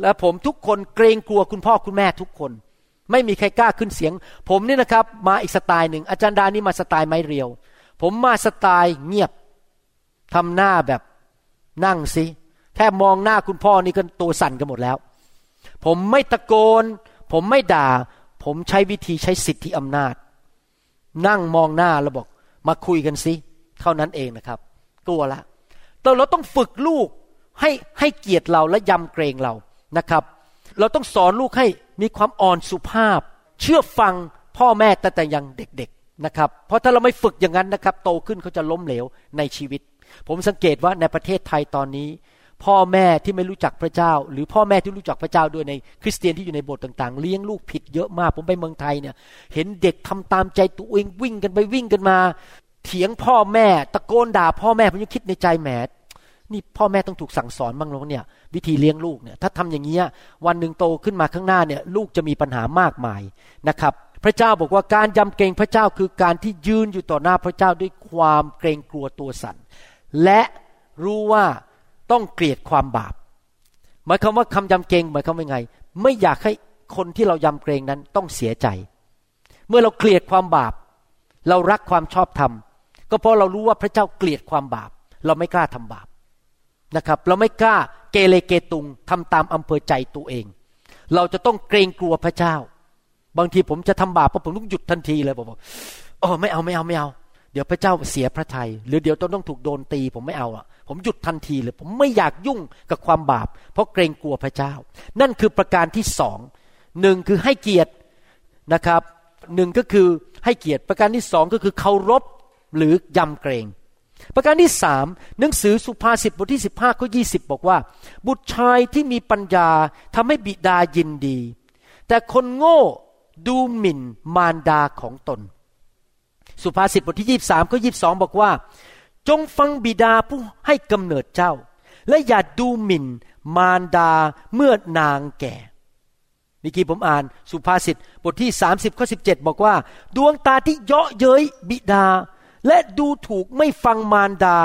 [SPEAKER 2] และผมทุกคนเกรงกลัวคุณพ่อคุณแม่ทุกคน ไม่มีใครกล้าขึ้นเสียง ผมนี่นะครับ มาอีกสไตล์หนึ่งอาจารย์ดานี่มาสไตล์ไม้เรียว ผมมาสไตล์เงียบทำหน้าแบบนั่งสิ แค่มองหน้าคุณพ่อนี่ก็ตัวสั่นกันหมดแล้ว ผมไม่ตะโกน ผมไม่ด่า ผมใช้วิธีใช้สิทธิอำนาจ นั่งมองหน้าแล้วบอก มาคุยกันสิเท่านั้นเองนะครับตัวละแต่เราต้องฝึกลูกให้ให้เกียรติเราและยำเกรงเรานะครับ เราต้องสอนลูกให้มีความอ่อนสุภาพ เชื่อฟังพ่อแม่แต่แต่ยังเด็กๆนะครับ เพราะถ้าเราไม่ฝึกอย่างนั้นนะครับ โตขึ้นเขาจะล้มเหลวในชีวิต ผมสังเกตว่าในประเทศไทยตอนนี้ พ่อแม่ที่ไม่รู้จักพระเจ้า หรือพ่อแม่ที่รู้จักพระเจ้าด้วยในคริสเตียนที่อยู่ในโบสถ์ต่าง ๆ เลี้ยงลูกผิดเยอะมากผมไปเมืองไทยเนี่ย เห็นเด็กทำตามใจตัวเองวิ่งกันไปวิ่งกันมา เถียงพ่อแม่ตะโกนด่าพ่อแม่ผมยังคิดในใจแหมนี่พ่อแม่ต้องถูกสั่งสอนบ้างแล้วเนี่ย วิธีเลี้ยงลูกเนี่ยถ้าทำอย่างนี้วันหนึ่งโตขึ้นมาข้างหน้าเนี่ยลูกจะมีปัญหามากมายนะครับ พระเจ้าบอกว่าการยำเกรงพระเจ้าคือการที่ยืนอยู่ต่อหน้าพระเจ้าด้วยความเกรงกลัวตัวสั่นและรู้ว่า ต้องเกลียดความบาป หมายความว่าคำยำเกรงหมายความว่าไง ไม่อยากให้คนที่เรายำเกรงนั้นต้องเสียใจ เมื่อเราเกลียดความบาป เรารักความชอบธรรมก็เพราะเรารู้ว่าพระเจ้าเกลียดความบาป เราไม่กล้าทำบาปนะครับ เราไม่กล้าเกเรเกตุงทำตามอำเภอใจตัวเอง เราจะต้องเกรงกลัวพระเจ้า บางทีผมจะทำบาปผมต้องหยุดทันทีเลยบอกว่าอ๋อไม่เอาไม่เอาไม่เอา เดี๋ยวพระเจ้าเสียพระทยัยหรือเดี๋ยวต้องต้องถูกโดนตีผมไม่เอาอะ ผมหยุดทันทีเลย ผมไม่อยากยุ่งกับความบาป เพราะเกรงกลัวพระเจ้า นั่นคือประการที่สองหนึ่งคือให้เกียรตินะครับหนึ่งก็คือให้เกียรติประการที่สองก็คือเคารพหรือยำเกรง ประการที่สามหนังสือสุภาษิตบทที่สิบห้าข้อยี่สิบบอกว่า บุตรชายที่มีปัญญาทำให้บิดายินดี แต่คนโง่ดูหมิ่นมารดาของตน สุภาษิตบทที่ยี่สามข้อยีบสองบอกว่า จงฟังบิดาผู้ให้กำเนิดเจ้า และอย่าดูหมิ่นมารดาเมื่อนางแก่มื่อกี้ผมอ่านสุภาษิตบทที่ 30ข้อ17 บอกว่า ดวงตาที่เยาะเย้ยบิดา และดูถูกไม่ฟังมารดา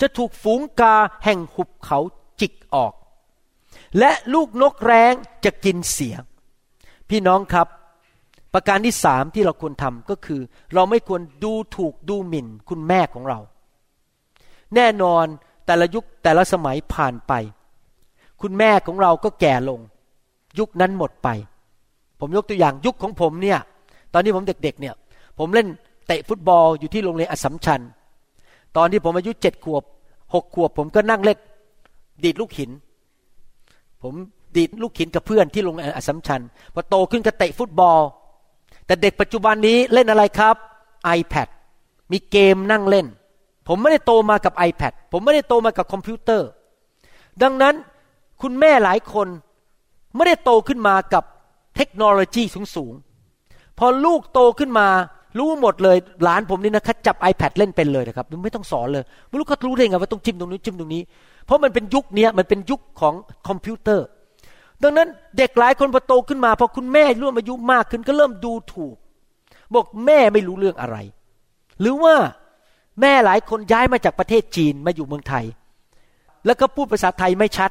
[SPEAKER 2] จะถูกฝูงกาแห่งหุบเขาจิกออก และลูกนกแร้งจะกินเสียพี่น้องครับ ประการที่สามที่เราควรทำก็คือ เราไม่ควรดูถูกดูหมิ่นคุณแม่ของเรา แน่นอนแต่ละยุคแต่ละสมัยผ่านไป คุณแม่ของเราก็แก่ลง ยุคนั้นหมดไป ผมยกตัวอย่างยุคของผมเนี่ย ตอนนี้ผมเด็กๆเนี่ย ผมเล่นเตะฟุตบอลอยู่ที่โรงเรียนอสมชัญ ตอนที่ผมอายุเจ็ดขวบหกขวบ ผมก็นั่งเล่นดีดลูกหิน ผมดีดลูกหินกับเพื่อนที่โรงเรียนอสมชัญพอโตขึ้นก็เตะฟุตบอล แต่เด็กปัจจุบันนี้เล่นอะไรครับ iPad มีเกมนั่งเล่น ผมไม่ได้โตมากับ iPad ผมไม่ได้โตมากับคอมพิวเตอร์ ดังนั้นคุณแม่หลายคนไม่ได้โตขึ้นมากับเทคโนโลยีสูงๆ พอลูกโตขึ้นมารู้หมดเลย หลานผมนี่นะคัดจับ iPad เล่นเป็นเลยนะครับไม่ต้องสอนเลยไม่รู้เขารู้ได้ไงว่าต้องจิ้มตรงนี้จิ้มตรงนี้ เพราะมันเป็นยุคนี้มันเป็นยุคของคอมพิวเตอร์ ดังนั้นเด็กหลายคนพอโตขึ้นมาพอคุณแม่ร่วมอายุมากขึ้นก็เริ่มดูถูก บอกแม่ไม่รู้เรื่องอะไร หรือว่า แม่หลายคนย้ายมาจากประเทศจีนมาอยู่เมืองไทย แล้วก็พูดภาษาไทยไม่ชัด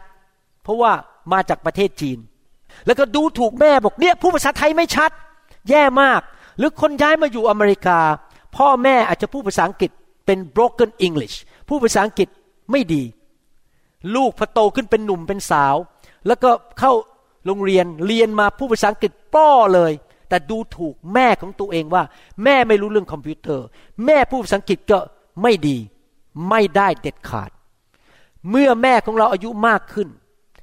[SPEAKER 2] เพราะว่ามาจากประเทศจีน แล้วก็ดูถูกแม่บอกเนี่ยพูดภาษาไทยไม่ชัด แย่มาก หรือคนย้ายมาอยู่อเมริกา พ่อแม่อาจจะพูดภาษาอังกฤษเป็น broken English พูดภาษาอังกฤษไม่ดี ลูกพอโตขึ้นเป็นหนุ่มเป็นสาว แล้วก็เข้าโรงเรียนเรียนมาผู้ภาษาอังกฤษป้อเลย แต่ดูถูกแม่ของตัวเองว่า แม่ไม่รู้เรื่องคอมพิวเตอร์ แม่ผู้ภาษาอังกฤษก็ ไม่ดี ไม่ได้เด็ดขาด เมื่อแม่ของเราอายุมากขึ้น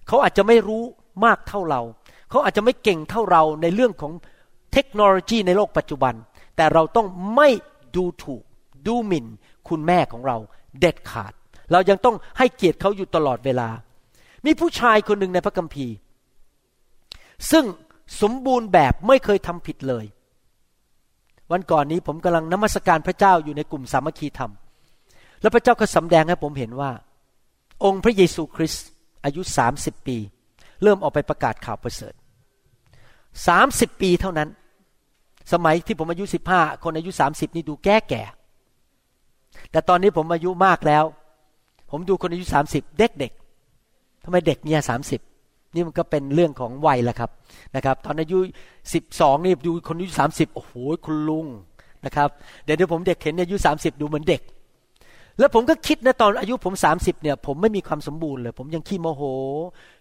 [SPEAKER 2] เขาอาจจะไม่รู้มากเท่าเรา เขาอาจจะไม่เก่งเท่าเราในเรื่องของเทคโนโลยีในโลกปัจจุบัน แต่เราต้องไม่ดูถูก ดูหมิ่น คุณแม่ของเรา เด็ดขาด เรายังต้องให้เกียรติเขาอยู่ตลอดเวลา มีผู้ชายคนหนึ่งในพระคัมภีร์ ซึ่งสมบูรณ์แบบไม่เคยทำผิดเลย วันก่อนนี้ผมกำลังนมัสการพระเจ้าอยู่ในกลุ่มสามัคคีธรรม แล้วพระเจ้าก็สำแดงให้ผมเห็นว่า องค์พระเยซูคริสต์อายุสามสิบปี เริ่มออกไปประกาศข่าวประเสริฐสามสิบปีเท่านั้น สมัยที่ผมอายุสิบห้าคนอายุสามสิบนี่ดูแก่แก่แต่ตอนนี้ผมอายุมากแล้ว ผมดูคนอายุสามสิบเด็กเด็กทำไมเด็กเนี่ยสามสิบ นี่มันก็เป็นเรื่องของวัยแหละครับนะครับ ตอนอายุสิบสองนี่ดูคนอายุสามสิบโอ้โหคุณลุงนะครับเดี๋ยวผมเด็กเห็นอายุสามสิบดูเหมือนเด็ก แล้วผมก็คิดนะตอนอายุผมสามสิบเนี่ยผมไม่มีความสมบูรณ์เลย ผมยังขี้โมโห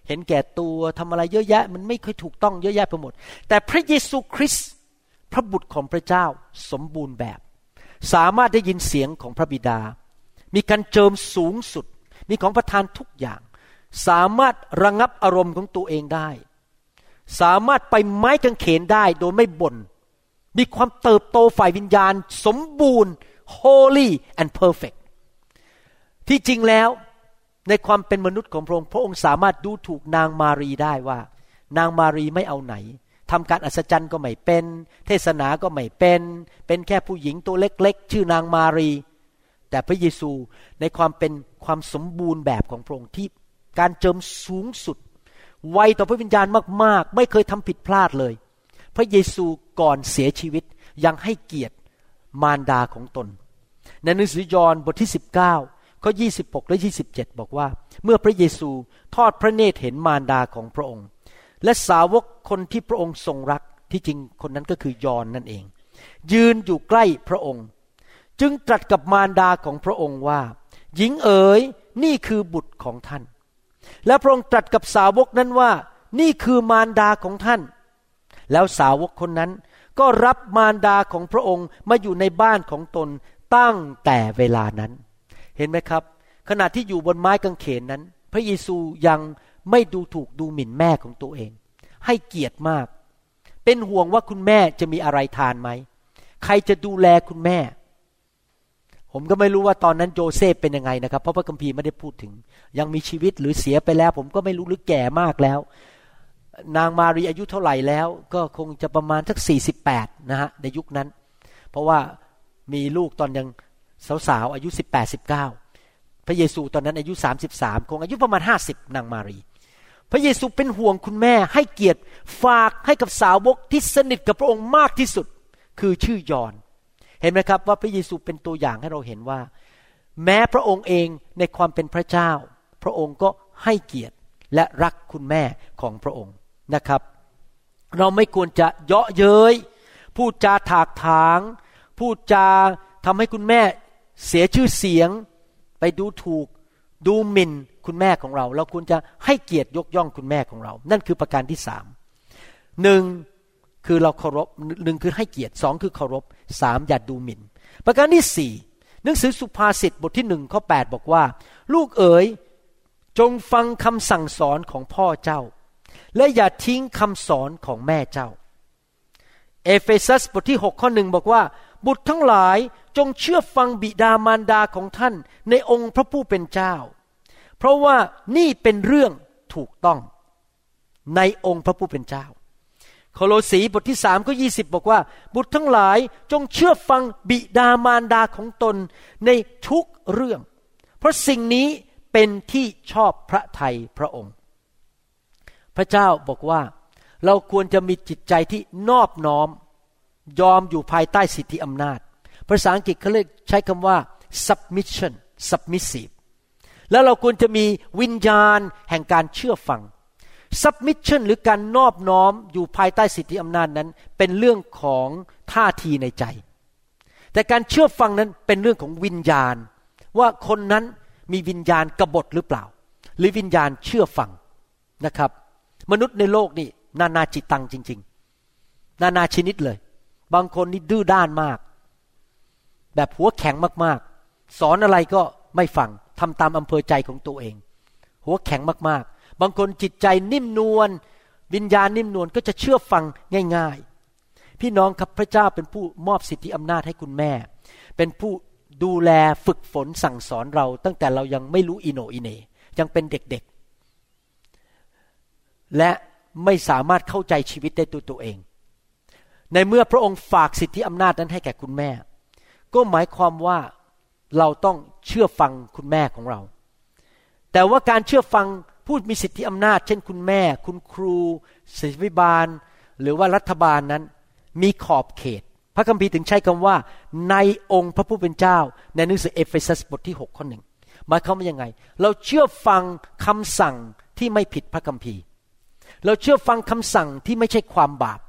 [SPEAKER 2] เห็นแก่ตัวทำอะไรเยอะแยะ มันไม่เคยถูกต้องเยอะแยะไปหมด แต่พระเยซูคริสต์พระบุตรของพระเจ้าสมบูรณ์แบบ สามารถได้ยินเสียงของพระบิดา มีการเจิมสูงสุด มีของประทานทุกอย่าง สามารถระงับอารมณ์ของตัวเองได้ สามารถไปไม้กางเขนได้โดยไม่บน่น มีความเติบโตฝ่ายวิญญาณ สมบูรณ์ holy and perfect ที่จริงแล้วในความเป็นมนุษย์ของพระองค์พระองค์สามารถดูถูกนางมารีได้ว่า นางมารีไม่เอาไหนทำการอัศจรรย์ก็ไม่เป็น เทศนาก็ไม่เป็น เป็นแค่ผู้หญิงตัวเล็กๆ ชื่อนางมารี แต่พระเยซูในความเป็นความสมบูรณ์แบบของพระองค์ที่ การเจิมสูงสุด ไวต่อพระวิญญาณมากๆ ไม่เคยทำผิดพลาดเลย พระเยซูก่อนเสียชีวิตยังให้เกียรติมารดาของตน ในหนังสือยอห์นบทที่ 19ข้อ26 และ 27 บอกว่า เมื่อพระเยซูทอดพระเนตรเห็นมารดาของพระองค์ และสาวกคนที่พระองค์ทรงรักที่จริงคนนั้นก็คือยอห์นนั่นเอง ยืนอยู่ใกล้พระองค์ จึงตรัสกับมารดาของพระองค์ว่า หญิงเอ๋ยนี่คือบุตรของท่าน และพระองค์ตรัสกับสาวกนั้นว่า นี่คือมารดาของท่าน แล้วสาวกคนนั้น ก็รับมารดาของพระองค์มาอยู่ในบ้านของตนตั้งแต่เวลานั้น เห็นไหมครับ ขณะที่อยู่บนไม้กางเขนนั้น พระเยซูยังไม่ดูถูกดูหมิ่นแม่ของตัวเอง ให้เกียรติมาก เป็นห่วงว่าคุณแม่จะมีอะไรทานไหม ใครจะดูแลคุณแม่ ผมก็ไม่รู้ว่าตอนนั้นโจเซฟเป็นยังไงนะครับ เพราะพระคัมภีร์ไม่ได้พูดถึง ยังมีชีวิตหรือเสียไปแล้ว ผมก็ไม่รู้หรือแก่มากแล้ว นางมารีอายุเท่าไหร่แล้ว ก็คงจะประมาณสักสี่สิบแปดนะฮะในยุคนั้น เพราะว่ามีลูกตอนยังสาวๆอายุสิบแปดสิบเก้าพระเยซูตอนนั้นอายุสามสิบสามคงอายุประมาณห้าสิบนางมารี พระเยซูเป็นห่วงคุณแม่ ให้เกียรติฝากให้กับสาวกที่สนิทกับพระองค์มากที่สุด คือชื่อยอน ห็นไหมครับว่าพระเยซูเป็นตัวอย่างให้เราเห็นว่า แม้พระองค์เองในความเป็นพระเจ้า พระองค์ก็ให้เกียรติและรักคุณแม่ของพระองค์นะครับ เราไม่ควรจะเยาะเย้ยพูดจาถากถาง พูดจาทำให้คุณแม่เสียชื่อเสียง ไปดูถูก ดูหมิ่นคุณแม่ของเรา เราควรจะให้เกียรติยกย่องคุณแม่ของเรา นั่นคือประการที่สามหนึ่ง คือเราเคารพหนึ่งคือให้เกียรติสองคือเคารพสามอย่าดูหมิ่น ประการที่สี่หนังสือสุภาษิตบทที่หนึ่งข้อแปดบอกว่า ลูกเอ๋ยจงฟังคำสั่งสอนของพ่อเจ้า และอย่าทิ้งคำสอนของแม่เจ้า เอเฟซัสบทที่6ข้อหนึ่งบอกว่า บุตรทั้งหลายจงเชื่อฟังบิดามารดาของท่านในองค์พระผู้เป็นเจ้า เพราะว่านี่เป็นเรื่องถูกต้องในองค์พระผู้เป็นเจ้า โคโลสีบทที่สามก็ยี่สิบบอกว่า บุตรทั้งหลายจงเชื่อฟังบิดามารดาของตนในทุกเรื่อง เพราะสิ่งนี้เป็นที่ชอบพระทัยพระองค์ พระเจ้าบอกว่า เราควรจะมีจิตใจที่นอบน้อม ยอมอยู่ภายใต้สิทธิอำนาจ ภาษาอังกฤษเขาเรียกใช้คำว่า submission submissive แล้วเราควรจะมีวิญญาณแห่งการเชื่อฟัง submission หรือการนอบน้อมอยู่ภายใต้สิทธิอำนาจนั้น เป็นเรื่องของท่าทีในใจ แต่การเชื่อฟังนั้นเป็นเรื่องของวิญญาณ ว่าคนนั้นมีวิญญาณกบฏหรือเปล่า หรือวิญญาณเชื่อฟังนะครับ มนุษย์ในโลกนี่นานาจิตตังจริง ๆ นานาชนิดเลย บางคนนี่ดื้อด้านมาก แบบหัวแข็งมากๆ สอนอะไรก็ไม่ฟังทำตามอำเภอใจของตัวเอง หัวแข็งมากๆ บางคนจิตใจนิ่มนวลวิญญาณนิ่มนวลก็จะเชื่อฟังง่าย ๆ พี่น้องครับพระเจ้าเป็นผู้มอบสิทธิอำนาจให้คุณแม่ เป็นผู้ดูแลฝึกฝนสั่งสอนเรา ตั้งแต่เรายังไม่รู้อิโนอิเนยังเป็นเด็กๆ และไม่สามารถเข้าใจชีวิตได้ตัวตัวเอง ในเมื่อพระองค์ฝากสิทธิอำนาจนั้นให้แก่คุณแม่ ก็หมายความว่าเราต้องเชื่อฟังคุณแม่ของเรา แต่ว่าการเชื่อฟัง ผู้มีสิทธิอำนาจ เช่นคุณแม่ คุณครูศิวิบาล หรือว่ารัฐบาลนั้น มีขอบเขต พระคัมภีร์ถึงใช้คำว่า ในองค์พระผู้เป็นเจ้า ในหนังสือเอเฟซัสบทที่6ข้อหนึ่งหมายความว่ายังไง เราเชื่อฟังคำสั่งที่ไม่ผิดพระคัมภีร์ เราเชื่อฟังคำสั่งที่ไม่ใช่ความบาป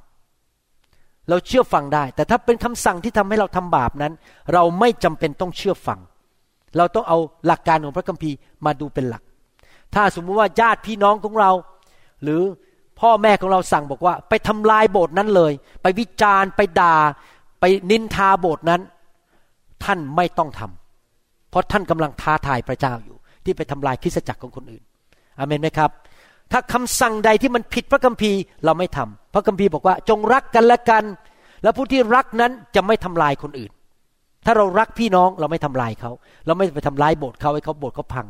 [SPEAKER 2] เราเชื่อฟังได้ แต่ถ้าเป็นคำสั่งที่ทำให้เราทำบาปนั้น เราไม่จำเป็นต้องเชื่อฟัง เราต้องเอาหลักการของพระคัมภีร์มาดูเป็นหลัก ถ้าสมมุติว่าญาติพี่น้องของเรา หรือพ่อแม่ของเราสั่งบอกว่า ไปทำลายโบสถ์นั้นเลย ไปวิจารณ์ไปด่า ไปนินทาโบสถ์นั้น ท่านไม่ต้องทำเพราะท่านกำลังท้าทายพระเจ้าอยู่ ที่ไปทำลายคริสตจักรของคนอื่นอเมนไหมครับ ถ้าคำสั่งใดที่มันผิดพระคัมภีร์เราไม่ทำพระคัมภีร์บอกว่าจงรักกันและกัน แล้วผู้ที่รักนั้นจะไม่ทำลายคนอื่นถ้าเรารักพี่น้องเราไม่ทำลายเขา เราไม่ไปทำลายโบสถ์เขาให้เขาโบสถ์เขาพัง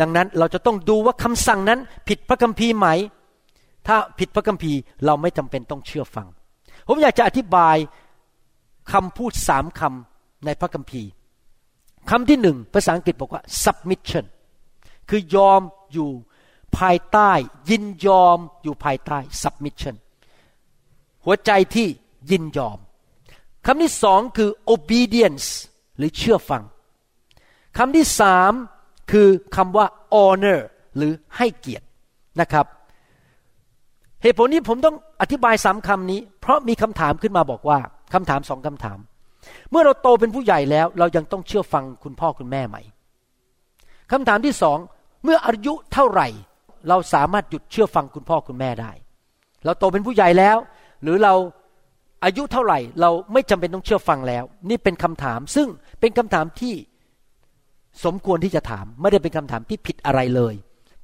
[SPEAKER 2] ดังนั้นเราจะต้องดูว่าคำสั่งนั้นผิดพระคัมภีร์ไหม ถ้าผิดพระคัมภีร์เราไม่จำเป็นต้องเชื่อฟัง ผมอยากจะอธิบายคำพูดสามคำในพระคัมภีร์คำที่หนึ่งภาษาอังกฤษบอกว่า submission คือยอมอยู่ภายใต้ ยินยอมอยู่ภายใต้ submission หัวใจที่ยินยอมคำที่สองคือ obedience หรือเชื่อฟังคำที่สาม คือคำว่า honor หรือให้เกียรตินะครับ เหตุผลนี้ผมต้องอธิบายสามคำนี้ เพราะมีคำถามขึ้นมาบอกว่าคำถามสองคำถาม เมื่อเราโตเป็นผู้ใหญ่แล้ว เรายังต้องเชื่อฟังคุณพ่อคุณแม่ไหมคำถามที่สองเมื่ออายุเท่าไหร่ เราสามารถหยุดเชื่อฟังคุณพ่อคุณแม่ได้ เราโตเป็นผู้ใหญ่แล้ว หรือเราอายุเท่าไหร่ เราไม่จำเป็นต้องเชื่อฟังแล้ว นี่เป็นคำถามซึ่งเป็นคำถามที่ สมควรที่จะถามไม่ได้เป็นคำถามที่ผิดอะไรเลย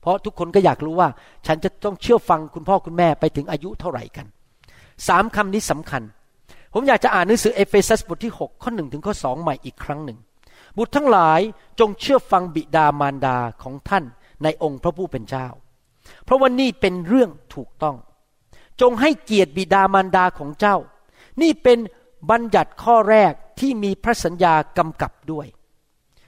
[SPEAKER 2] เพราะทุกคนก็อยากรู้ว่า ฉันจะต้องเชื่อฟังคุณพ่อคุณแม่ไปถึงอายุเท่าไหร่กันสามคำนี้สำคัญ ผมอยากจะอ่านหนังสือเอเฟซัสบทที่ 6 ข้อหนึ่งถึงข้อสองใหม่อีกครั้งหนึ่งบุตรทั้งหลายจงเชื่อฟังบิดามารดาของท่านในองค์พระผู้เป็นเจ้า เพราะว่านี่เป็นเรื่องถูกต้อง จงให้เกียรติบิดามารดาของเจ้า นี่เป็นบัญญัติข้อแรกที่มีพระสัญญากำกับด้วย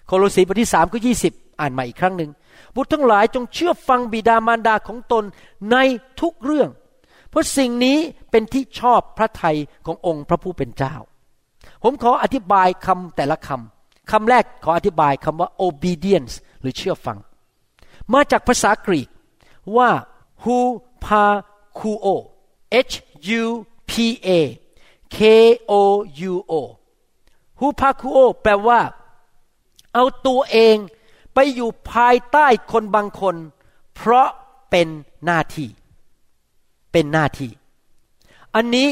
[SPEAKER 2] โคโลสีบทที่สามข้อยี่สิบอ่านใหม่อีกครั้งหนึ่งบุตรทั้งหลายจงเชื่อฟังบิดามารดาของตนในทุกเรื่อง เพราะสิ่งนี้เป็นที่ชอบพระทัยขององค์พระผู้เป็นเจ้า ผมขออธิบายคำแต่ละคำคำแรกขออธิบายคำว่า obedience หรือเชื่อฟัง มาจากภาษากรีกว่า hu pa ku o h u p a k o u o hu pa ku o แปลว่า เอาตัวเองไปอยู่ภายใต้คนบางคน เพราะเป็นหน้าที่ เป็นหน้าที่ อันนี้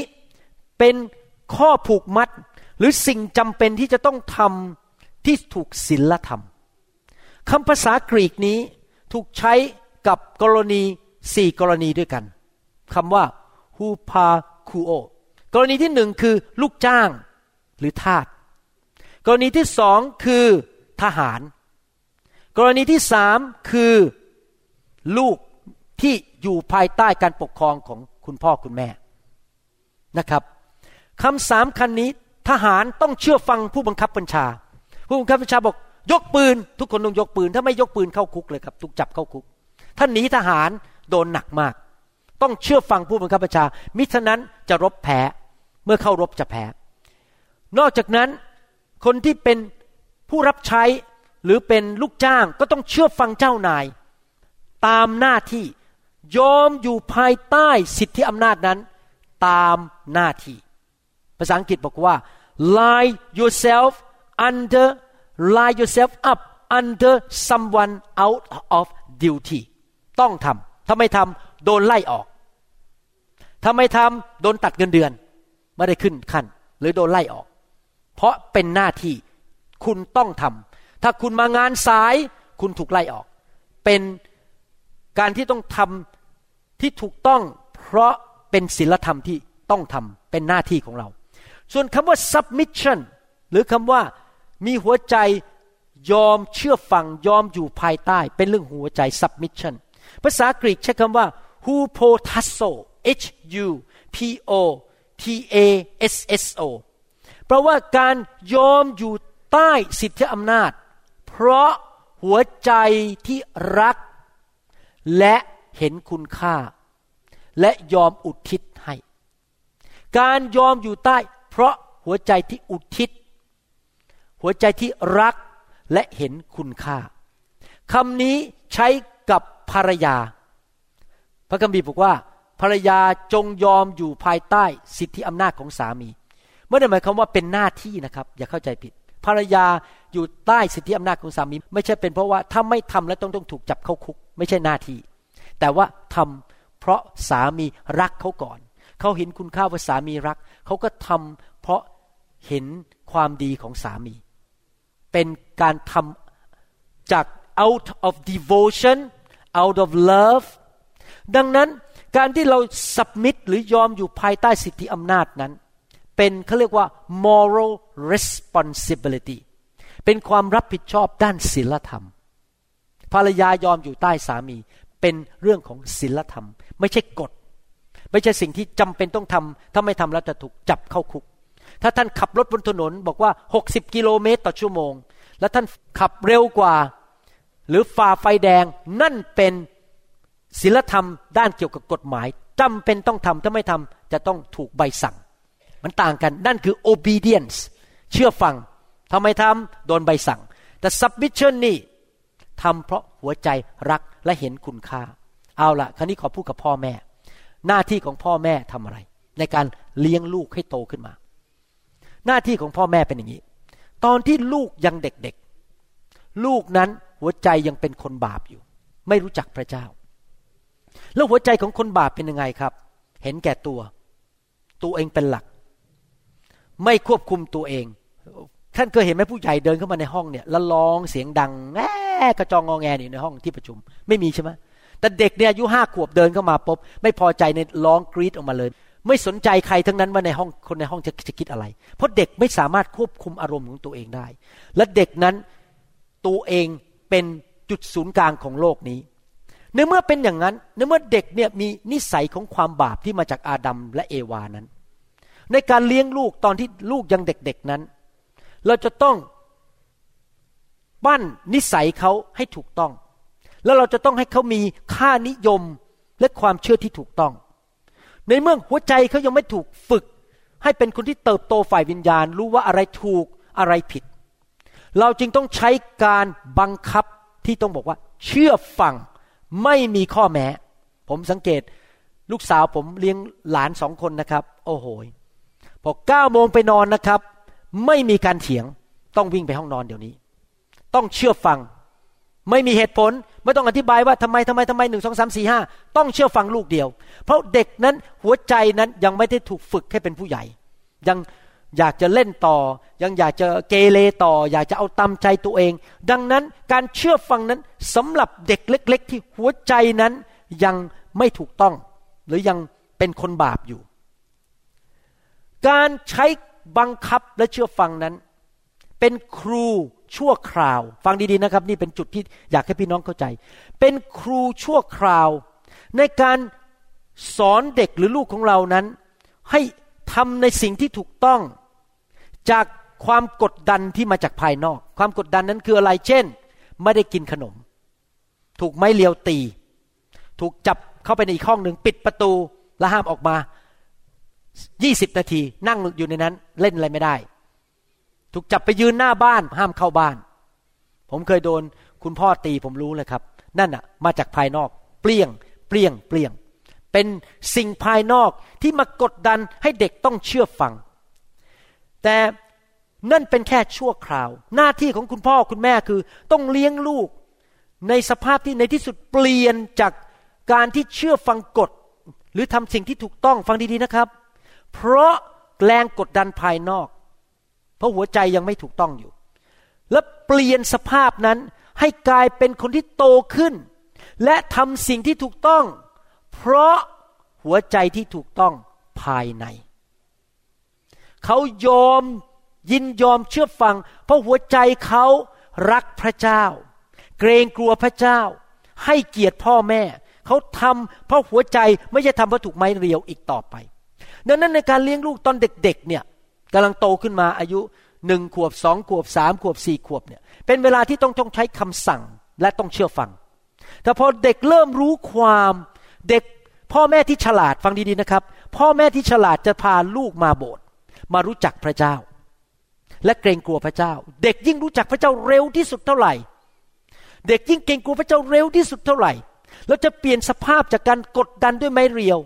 [SPEAKER 2] เป็นข้อผูกมัดหรือสิ่งจำเป็นที่จะต้องทำที่ถูกศีลธรรมคำภาษากรีกนี้ถูกใช้กับกรณีสี่กรณีด้วยกันคำว่าฮูพาคูโอกรณีที่หนึ่งคือลูกจ้างหรือทาสกรณีที่สองคือ ทหาร กรณีที่สามคือลูกที่อยู่ภายใต้การปกครองของคุณพ่อคุณแม่นะครับคำสามคันนี้ทหารต้องเชื่อฟังผู้บังคับบัญชา ผู้บังคับบัญชาบอก ยกปืน ทุกคนต้องยกปืน ถ้าไม่ยกปืนเข้าคุกเลยครับถูกจับเข้าคุกถ้าหนีทหารโดนหนักมาก ต้องเชื่อฟังผู้บังคับบัญชา มิฉะนั้นจะรบแพ้เมื่อเข้ารบจะแพ้นอกจากนั้นคนที่เป็น ผู้รับใช้หรือเป็นลูกจ้างก็ต้องเชื่อฟังเจ้านาย ตามหน้าที่ยอมอยู่ภายใต้สิทธิอำนาจนั้น ตามหน้าที่ ภาษาอังกฤษบอกว่า lie yourself under lie yourself up under someone out of duty ต้องทำถ้าไม่ทำโดนไล่ออก ถ้าไม่ทำโดนตัดเงินเดือน ไม่ได้ขึ้นขั้นหรือโดนไล่ออก เพราะเป็นหน้าที่ คุณต้องทำถ้าคุณมางานสาย คุณถูกไล่ออก เป็นการที่ต้องทำที่ถูกต้อง เพราะเป็นศีลธรรมที่ต้องทำเป็นหน้าที่ของเรา ส่วนคำว่า submission หรือคำว่ามีหัวใจยอมเชื่อฟังยอมอยู่ภายใต้ เป็นเรื่องหัวใจ submission ภาษากรีกใช้คำว่า hupotasso h u p o t a s s o แปลว่าการยอมอยู่ ใต้สิทธิอำนาจ เพราะหัวใจที่รัก และเห็นคุณค่า และยอมอุทิศให้ การยอมอยู่ใต้ เพราะหัวใจที่อุทิศ หัวใจที่รักและเห็นคุณค่าคำนี้ใช้กับภรรยา พระคัมภีร์บอกว่าภรรยาจงยอมอยู่ภายใต้สิทธิอำนาจของสามี ไม่ได้หมายความว่าเป็นหน้าที่นะครับ อย่าเข้าใจผิด ภรรยาอยู่ใต้สิทธิอำนาจของสามี ไม่ใช่เป็นเพราะว่าถ้าไม่ทำแล้วต้องต้องถูกจับเข้าคุก ไม่ใช่หน้าที่ แต่ว่าทำเพราะสามีรักเขาก่อน เขาเห็นคุณค่าว่าสามีรัก เขาก็ทำเพราะเห็นความดีของสามี เป็นการทำจาก out of devotion out of love ดังนั้นการที่เรา submit หรือยอมอยู่ภายใต้สิทธิอำนาจนั้น เป็นเขาเรียกว่า moral responsibility เป็นความรับผิดชอบด้านศีลธรรม ภรรยายอมอยู่ใต้สามี เป็นเรื่องของศีลธรรม ไม่ใช่กฎ ไม่ใช่สิ่งที่จำเป็นต้องทำถ้าไม่ทำแล้วจะถูกจับเข้าคุก ถ้าท่านขับรถบนถนนบอกว่า 60 กิโลเมตรต่อชั่วโมง แล้วท่านขับเร็วกว่า หรือฝ่าไฟแดง นั่นเป็นศีลธรรมด้านเกี่ยวกับกฎหมายจำเป็นต้องทำถ้าไม่ทำจะต้องถูกใบสั่ง มันต่างกัน นั่นคือ obedience เชื่อฟังทำไมทำโดนใบสั่ง แต่ submission นี่ทำเพราะหัวใจรักและเห็นคุณค่า เอาละคราวนี้ขอพูดกับพ่อแม่ หน้าที่ของพ่อแม่ทำอะไร ในการเลี้ยงลูกให้โตขึ้นมา หน้าที่ของพ่อแม่เป็นอย่างนี้ ตอนที่ลูกยังเด็กๆ ลูกนั้นหัวใจยังเป็นคนบาปอยู่ ไม่รู้จักพระเจ้า แล้วหัวใจของคนบาปเป็นยังไงครับ เห็นแก่ตัว ตัวเองเป็นหลัก ไม่ควบคุมตัวเอง ท่านเคยเห็นไหมผู้ใหญ่เดินเข้ามาในห้องเนี่ยแล้วร้องเสียงดังแง่กระจองงอแงอยู่ในห้องที่ประชุม ไม่มีใช่ไหมแต่เด็กเนี่ยอายุห้าขวบเดินเข้ามาปุ๊บไม่พอใจในร้องกรีดออกมาเลย ไม่สนใจใครทั้งนั้นว่าในห้องคนในห้องจะจะคิดอะไร เพราะเด็กไม่สามารถควบคุมอารมณ์ของตัวเองได้ และเด็กนั้นตัวเองเป็นจุดศูนย์กลางของโลกนี้ในเมื่อเป็นอย่างนั้นในเมื่อเด็กเนี่ยมีนิสัยของความบาปที่มาจากอาดัมและเอวานั้น ในการเลี้ยงลูกตอนที่ลูกยังเด็กๆนั้น เราจะต้องปั้นนิสัยเขาให้ถูกต้อง แล้วเราจะต้องให้เขามีค่านิยมและความเชื่อที่ถูกต้อง ในเมื่อหัวใจเขายังไม่ถูกฝึก ให้เป็นคนที่เติบโตฝ่ายวิญญาณ รู้ว่าอะไรถูกอะไรผิด เราจึงต้องใช้การบังคับที่ต้องบอกว่า เชื่อฟังไม่มีข้อแม้ ผมสังเกตลูกสาวผมเลี้ยงหลานสองคนนะครับ โอ้โหพอเก้าโมงไปนอนนะครับ ไม่มีการเถียงต้องวิ่งไปห้องนอนเดี๋ยวนี้ ต้องเชื่อฟัง ไม่มีเหตุผล ไม่ต้องอธิบายว่าทำไมทำไมทำไมหนึ่งสองสามสี่ห้าต้องเชื่อฟังลูกเดียว เพราะเด็กนั้นหัวใจนั้นยังไม่ได้ถูกฝึกให้เป็นผู้ใหญ่ ยังอยากจะเล่นต่อ ยังอยากจะเกเรต่อ อยากจะเอาตามใจตัวเอง ดังนั้นการเชื่อฟังนั้นสำหรับเด็กเล็ก ๆ ที่หัวใจนั้นยังไม่ถูกต้อง หรือยังเป็นคนบาปอยู่ การใช้ บังคับและเชื่อฟังนั้น เป็นครูชั่วคราว ฟังดีๆนะครับ นี่เป็นจุดที่อยากให้พี่น้องเข้าใจ เป็นครูชั่วคราว ในการสอนเด็กหรือลูกของเรานั้น ให้ทำในสิ่งที่ถูกต้อง จากความกดดันที่มาจากภายนอก ความกดดันนั้นคืออะไร เช่น ไม่ได้กินขนม ถูกไม้เลียวตี ถูกจับเข้าไปในอีกห้องหนึ่งปิดประตูและห้ามออกมา ยี่สิบนาทีนั่งอยู่ในนั้นเล่นอะไรไม่ได้ ถูกจับไปยืนหน้าบ้านห้ามเข้าบ้าน ผมเคยโดนคุณพ่อตีผมรู้เลยครับ นั่นอะมาจากภายนอก เปลี่ยง เปลี่ยง เปลี่ยง เป็นสิ่งภายนอกที่มากดดันให้เด็กต้องเชื่อฟัง แต่นั่นเป็นแค่ชั่วคราว หน้าที่ของคุณพ่อคุณแม่คือ ต้องเลี้ยงลูก ในสภาพที่ในที่สุดเปลี่ยนจากการที่เชื่อฟังกฎ หรือทำสิ่งที่ถูกต้องฟังดีๆนะครับ เพราะแรงกดดันภายนอก เพราะหัวใจยังไม่ถูกต้องอยู่ และเปลี่ยนสภาพนั้นให้กลายเป็นคนที่โตขึ้น และทำสิ่งที่ถูกต้อง เพราะหัวใจที่ถูกต้องภายใน เขายอมยินยอมเชื่อฟัง เพราะหัวใจเขารักพระเจ้า เกรงกลัวพระเจ้า ให้เกียรติพ่อแม่ เขาทำเพราะหัวใจไม่ใช่ทำเพราะถูกไม้เรียวอีกต่อไป ดังนั้นในการเลี้ยงลูกตอนเด็กๆเนี่ยกำลังโตขึ้นมาอายุหนึ่งขวบสองขวบสามขวบสี่ขวบเนี่ยเป็นเวลาที่ต้องต้องใช้คำสั่งและต้องเชื่อฟัง แต่พอเด็กเริ่มรู้ความเด็กพ่อแม่ที่ฉลาดฟังดีๆนะครับ พ่อแม่ที่ฉลาดจะพาลูกมาโบสถ์มารู้จักพระเจ้า และเกรงกลัวพระเจ้า เด็กยิ่งรู้จักพระเจ้าเร็วที่สุดเท่าไหร่ เด็กยิ่งเกรงกลัวพระเจ้าเร็วที่สุดเท่าไหร่ เราจะเปลี่ยนสภาพจากการกดดันด้วยไม้เรียว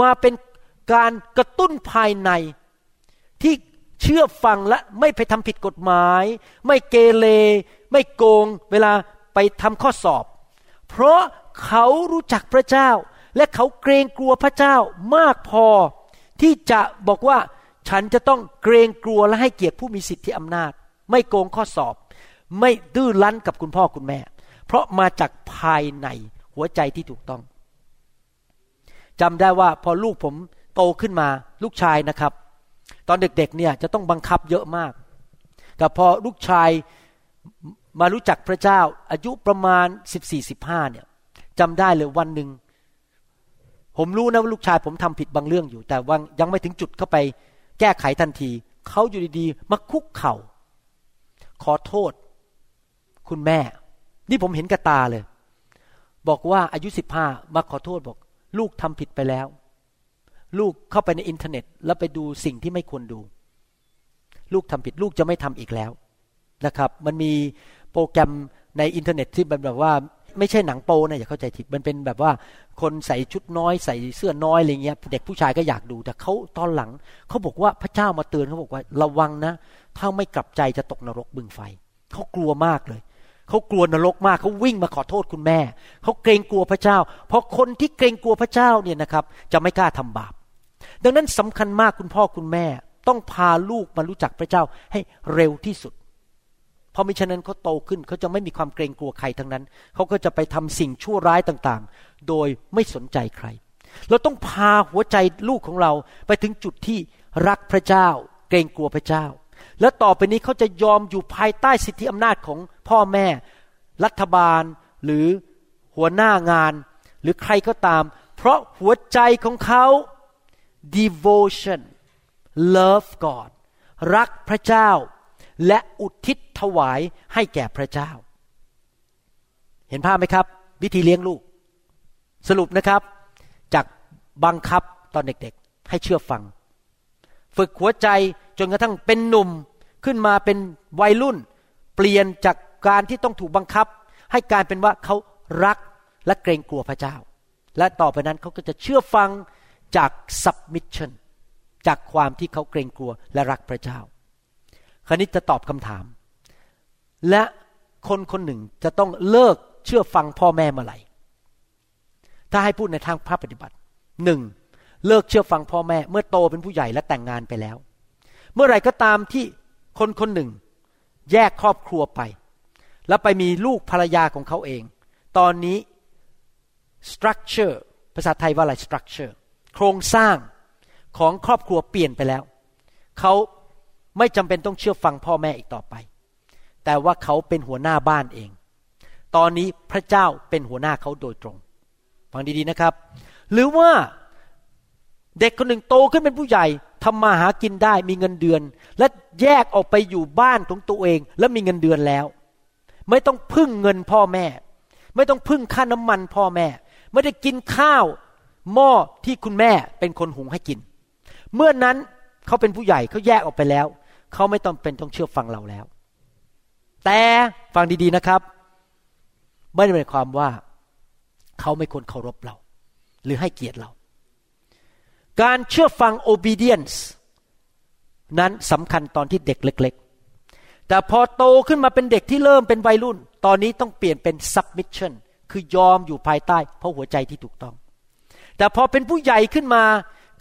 [SPEAKER 2] มาเป็น การกระตุ้นภายในที่เชื่อฟังและไม่ไปทำผิดกฎหมาย ไม่เกเรไม่โกงเวลาไปทำข้อสอบ เพราะเขารู้จักพระเจ้า และเขาเกรงกลัวพระเจ้ามากพอ ที่จะบอกว่าฉันจะต้องเกรงกลัวและให้เกียรติผู้มีสิทธิอำนาจ ไม่โกงข้อสอบ ไม่ดื้อรั้นกับคุณพ่อคุณแม่ เพราะมาจากภายในหัวใจที่ถูกต้องจำได้ว่าพอลูกผม โตขึ้นมาลูกชายนะครับ ตอนเด็กๆเนี่ยจะต้องบังคับเยอะมาก แต่พอลูกชายมารู้จักพระเจ้า อายุประมาณสิบสี่สิบห้าเนี่ยจำได้เลยวันหนึ่งผมรู้นะว่าลูกชายผมทำผิดบางเรื่องอยู่ แต่ว่ายังไม่ถึงจุดเข้าไปแก้ไขทันที เขาอยู่ดีๆ มาคุกเขา่า ขอโทษ คุณแม่ นี่ผมเห็นกระตาเลย บอกว่าอายุสิบห้ามาขอโทษบอก ลูกทำผิดไปแล้ว ลูกเข้าไปในอินเทอร์เน็ต แล้วไปดูสิ่งที่ไม่ควรดู ลูกทำผิดลูกจะไม่ทำอีกแล้วนะครับ มันมีโปรแกรมในอินเทอร์เน็ตที่แบบว่าไม่ใช่หนังโปนะอย่าเข้าใจผิดมันเป็นแบบว่าคนใส่ชุดน้อยใส่เสื้อน้อยอะไรเงี้ยเด็กผู้ชายก็อยากดูแต่เขาตอนหลังเขาบอกว่าพระเจ้ามาเตือนเขาบอกว่าระวังนะ ถ้าไม่กลับใจจะตกนรกบึงไฟเขากลัวมากเลยเขากลัวนรกมากเขาวิ่งมาขอโทษคุณแม่เขาเกรงกลัวพระเจ้า เพราะคนที่เกรงกลัวพระเจ้าเนี่ยนะครับ จะไม่กล้าทำบาป ดังนั้นสำคัญมากคุณพ่อคุณแม่ ต้องพาลูกมารู้จักพระเจ้าให้เร็วที่สุดราะมิฉะนั้นเขาโตขึ้นเขาจะไม่มีความเกรงกลัวใครทั้งนั้น เขาก็จะไปทำสิ่งชั่วร้ายต่างๆ โดยไม่สนใจใคร เราต้องพาหัวใจลูกของเราไปถึงจุดที่รักพระเจ้า เกรงกลัวพระเจ้า แล้วต่อไปนี้เขาจะยอมอยู่ภายใต้สิทธิอำนาจของพ่อแม่ รัฐบาลหรือหัวหน้างาน หรือใครก็ตาม เพราะหัวใจของเขา devotion love God รักพระเจ้า และอุทิศถวายให้แก่พระเจ้า เห็นภาพไหมครับ วิธีเลี้ยงลูก สรุปนะครับ จากบังคับตอนเด็กๆ ให้เชื่อฟัง ฝึกหัวใจจนกระทั่งเป็นหนุ่มขึ้นมาเป็นวัยรุ่น เปลี่ยนจากการที่ต้องถูกบังคับ ให้การเป็นว่าเขารักและเกรงกลัวพระเจ้า และต่อไปนั้นเขาก็จะเชื่อฟัง จาก submission จากความที่เขาเกรงกลัวและรักพระเจ้า คณิตจะตอบคำถาม และคนคนหนึ่งจะต้องเลิกเชื่อฟังพ่อแม่เมื่อไหร่ ถ้าให้พูดในทางภาพปฏิบัติหนึ่งเลิกเชื่อฟังพ่อแม่เมื่อโตเป็นผู้ใหญ่และแต่งงานไปแล้ว เมื่อไหร่ก็ตามที่คนคนหนึ่ง แยกครอบครัวไป แล้วไปมีลูกภรรยาของเขาเอง ตอนนี้ structure ภาษาไทยว่าอะไร structure โครงสร้างของครอบครัวเปลี่ยนไปแล้ว เขาไม่จำเป็นต้องเชื่อฟังพ่อแม่อีกต่อไป แต่ว่าเขาเป็นหัวหน้าบ้านเอง ตอนนี้พระเจ้าเป็นหัวหน้าเขาโดยตรง ฟังดีๆนะครับ หรือว่าเด็กคนหนึ่งโตขึ้นเป็นผู้ใหญ่ทำมาหากินได้มีเงินเดือน และแยกออกไปอยู่บ้านของตัวเอง แล้วมีเงินเดือนแล้ว ไม่ต้องพึ่งเงินพ่อแม่ ไม่ต้องพึ่งค่าน้ำมันพ่อแม่ ไม่ได้กินข้าว หม้อที่คุณแม่เป็นคนหุงให้กิน เมื่อนั้นเขาเป็นผู้ใหญ่เขาแยกออกไปแล้ว เขาไม่ต้องเป็นต้องเชื่อฟังเราแล้ว แต่ฟังดีๆนะครับ ไม่ได้หมายความว่าเขาไม่ควรเคารพเรา หรือให้เกียรติเรา การเชื่อฟัง obedience นั้นสำคัญตอนที่เด็กเล็ก ๆ แต่พอโตขึ้นมาเป็นเด็กที่เริ่มเป็นวัยรุ่น ตอนนี้ต้องเปลี่ยนเป็น submission คือยอมอยู่ภายใต้ เพราะหัวใจที่ถูกต้อง แต่พอเป็นผู้ใหญ่ขึ้นมา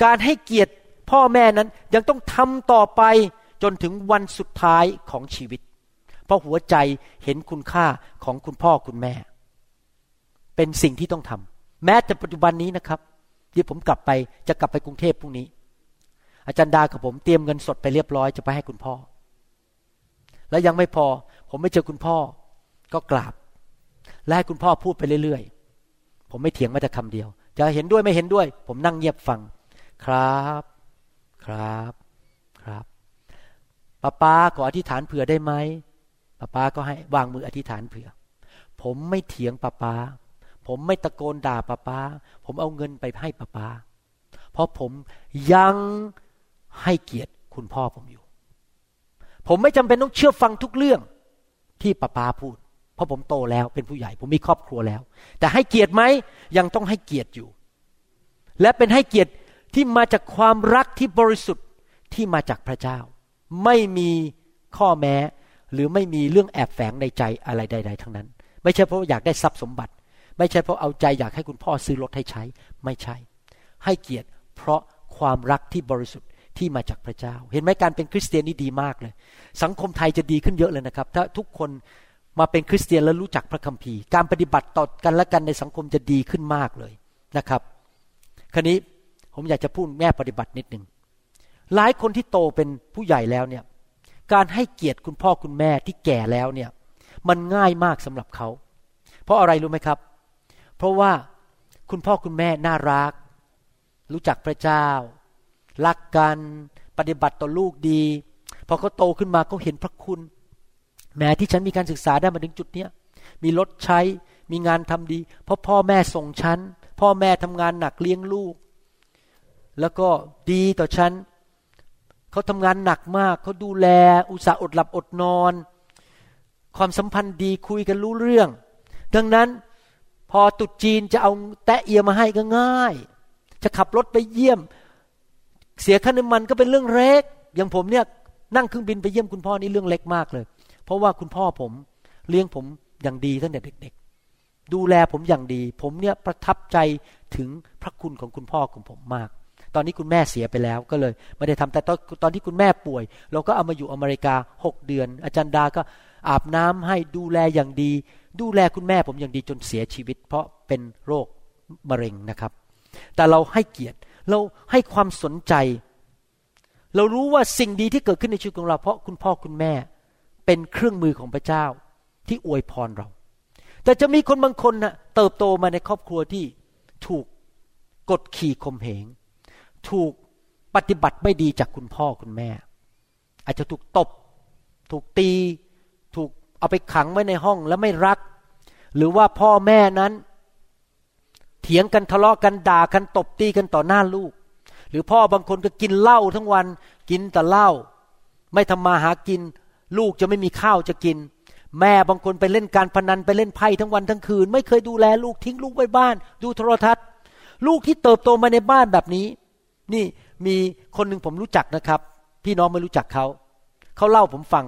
[SPEAKER 2] การให้เกียรติพ่อแม่นั้นยังต้องทำต่อไปจนถึงวันสุดท้ายของชีวิต เพราะหัวใจเห็นคุณค่าของคุณพ่อคุณแม่ เป็นสิ่งที่ต้องทำแม้แต่ปัจจุบันนี้นะครับที่ผมกลับไปจะกลับไปกรุงเทพพรุ่งนี้ อาจารย์ดากับผมเตรียมเงินสดไปเรียบร้อยจะไปให้คุณพ่อ แล้วยังไม่พอ ผมไม่เจอคุณพ่อ ก็กราบ และให้คุณพ่อพูดไปเรื่อยๆ ผมไม่เถียงแม้แต่คำเดียว จะเห็นด้วยไม่เห็นด้วย ผมนั่งเงียบฟัง ครับ ครับครับป้าป้าขออธิษฐานเผื่อได้ไหมป้าป้าก็ให้วางมืออธิษฐานเผื่อ ผมไม่เถียงป้าป้า ผมไม่ตะโกนด่าป้าป้า ผมเอาเงินไปให้ป้าป้า เพราะผมยังให้เกียรติคุณพ่อผมอยู่ ผมไม่จำเป็นต้องเชื่อฟังทุกเรื่องที่ป้าป้าพูด เพราะผมโตแล้วเป็นผู้ใหญ่ ผมมีครอบครัวแล้ว แต่ให้เกียรติไหมยังต้องให้เกียรติอยู่ และเป็นให้เกียรติที่มาจากความรักที่บริสุทธิ์ที่มาจากพระเจ้า ไม่มีข้อแม้ หรือไม่มีเรื่องแอบแฝงในใจอะไรใด ๆ ทั้งนั้น ไม่ใช่เพราะอยากได้ทรัพย์สมบัติ ไม่ใช่เพราะเอาใจอยากให้คุณพ่อซื้อรถให้ใช้ ไม่ใช่ ให้เกียรติเพราะความรักที่บริสุทธิ์ที่มาจากพระเจ้า เห็นไหมการเป็นคริสเตียนนี่ดีมากเลย สังคมไทยจะดีขึ้นเยอะเลยนะครับ ถ้าทุกคน มาเป็นคริสเตียนแล้วรู้จักพระคัมภีร์ การปฏิบัติต่อกันและกันในสังคมจะดีขึ้นมากเลยนะครับ ครนี้ผมอยากจะพูดแม่ปฏิบัตินิดหนึ่งหลายคนที่โตเป็นผู้ใหญ่แล้วเนี่ย การให้เกียรติคุณพ่อคุณแม่ที่แก่แล้วเนี่ย มันง่ายมากสำหรับเขา เพราะอะไรรู้ไหมครับ เพราะว่าคุณพ่อคุณแม่น่ารัก รู้จักพระเจ้า รักกัน ปฏิบัติต่อลูกดี พอเขาโตขึ้นมาเขาเห็นพระคุณ แม้ที่ฉันมีการศึกษาได้มาถึงจุดเนี้ยมีรถใช้มีงานทำดี เพราะพ่อแม่ส่งฉัน พ่อแม่ทำงานหนักเลี้ยงลูก แล้วก็ดีต่อฉันเขาทำงานหนักมากเขาดูแล อุตส่าห์อดหลับอดนอน ความสัมพันธ์ดีคุยกันรู้เรื่อง ดังนั้นพอตุดจีนจะเอาแตะเอียมาให้ก็ง่าย จะขับรถไปเยี่ยม เสียค่าน้ำมันก็เป็นเรื่องเล็ก อย่างผมเนี่ยนั่งเครื่องบินไปเยี่ยมคุณพ่อนี่เรื่องเล็กมากเลย เพราะว่าคุณพ่อผมเลี้ยงผมอย่างดีตั้งแต่เด็กๆ ดูแลผมอย่างดี ผมเนี่ยประทับใจถึงพระคุณของคุณพ่อของผมมาก ตอนนี้คุณแม่เสียไปแล้วก็เลยไม่ได้ทำแต่ตอนตอนที่คุณแม่ป่วย เราก็เอามาอยู่อเมริกาหกเดือน อาจารย์ดาก็อาบน้ำให้ดูแลอย่างดี ดูแลคุณแม่ผมอย่างดีจนเสียชีวิต เพราะเป็นโรคมะเร็งนะครับ แต่เราให้เกียรติเราให้ความสนใจ เรารู้ว่าสิ่งดีที่เกิดขึ้นในชีวิตของเราเพราะคุณพ่อคุณแม่ เป็นเครื่องมือของพระเจ้าที่อวยพรเรา แต่จะมีคนบางคนนะ่ะเติบโตมาในครอบครัวที่ถูกกดขี่ข่มเหง ถูกปฏิบัติไม่ดีจากคุณพ่อคุณแม่ อาจจะถูกตบ ถูกตี ถูกเอาไปขังไว้ในห้องแล้วไม่รัก หรือว่าพ่อแม่นั้น เถียงกันทะเลาะกันด่ากันตบตีกันต่อหน้าลูก หรือพ่อบางคนก็กินเหล้าทั้งวัน กินแต่เหล้าไม่ทำมาหากิน ลูกจะไม่มีข้าวจะกิน แม่บางคนไปเล่นการพนันไปเล่นไพ่ทั้งวันทั้งคืน ไม่เคยดูแลลูกทิ้งลูกไว้บ้าน ดูโทรทัศน์ ลูกที่เติบโตมาในบ้านแบบนี้ นี่มีคนหนึ่งผมรู้จักนะครับ พี่น้องไม่รู้จักเขาเขาเล่าผมฟัง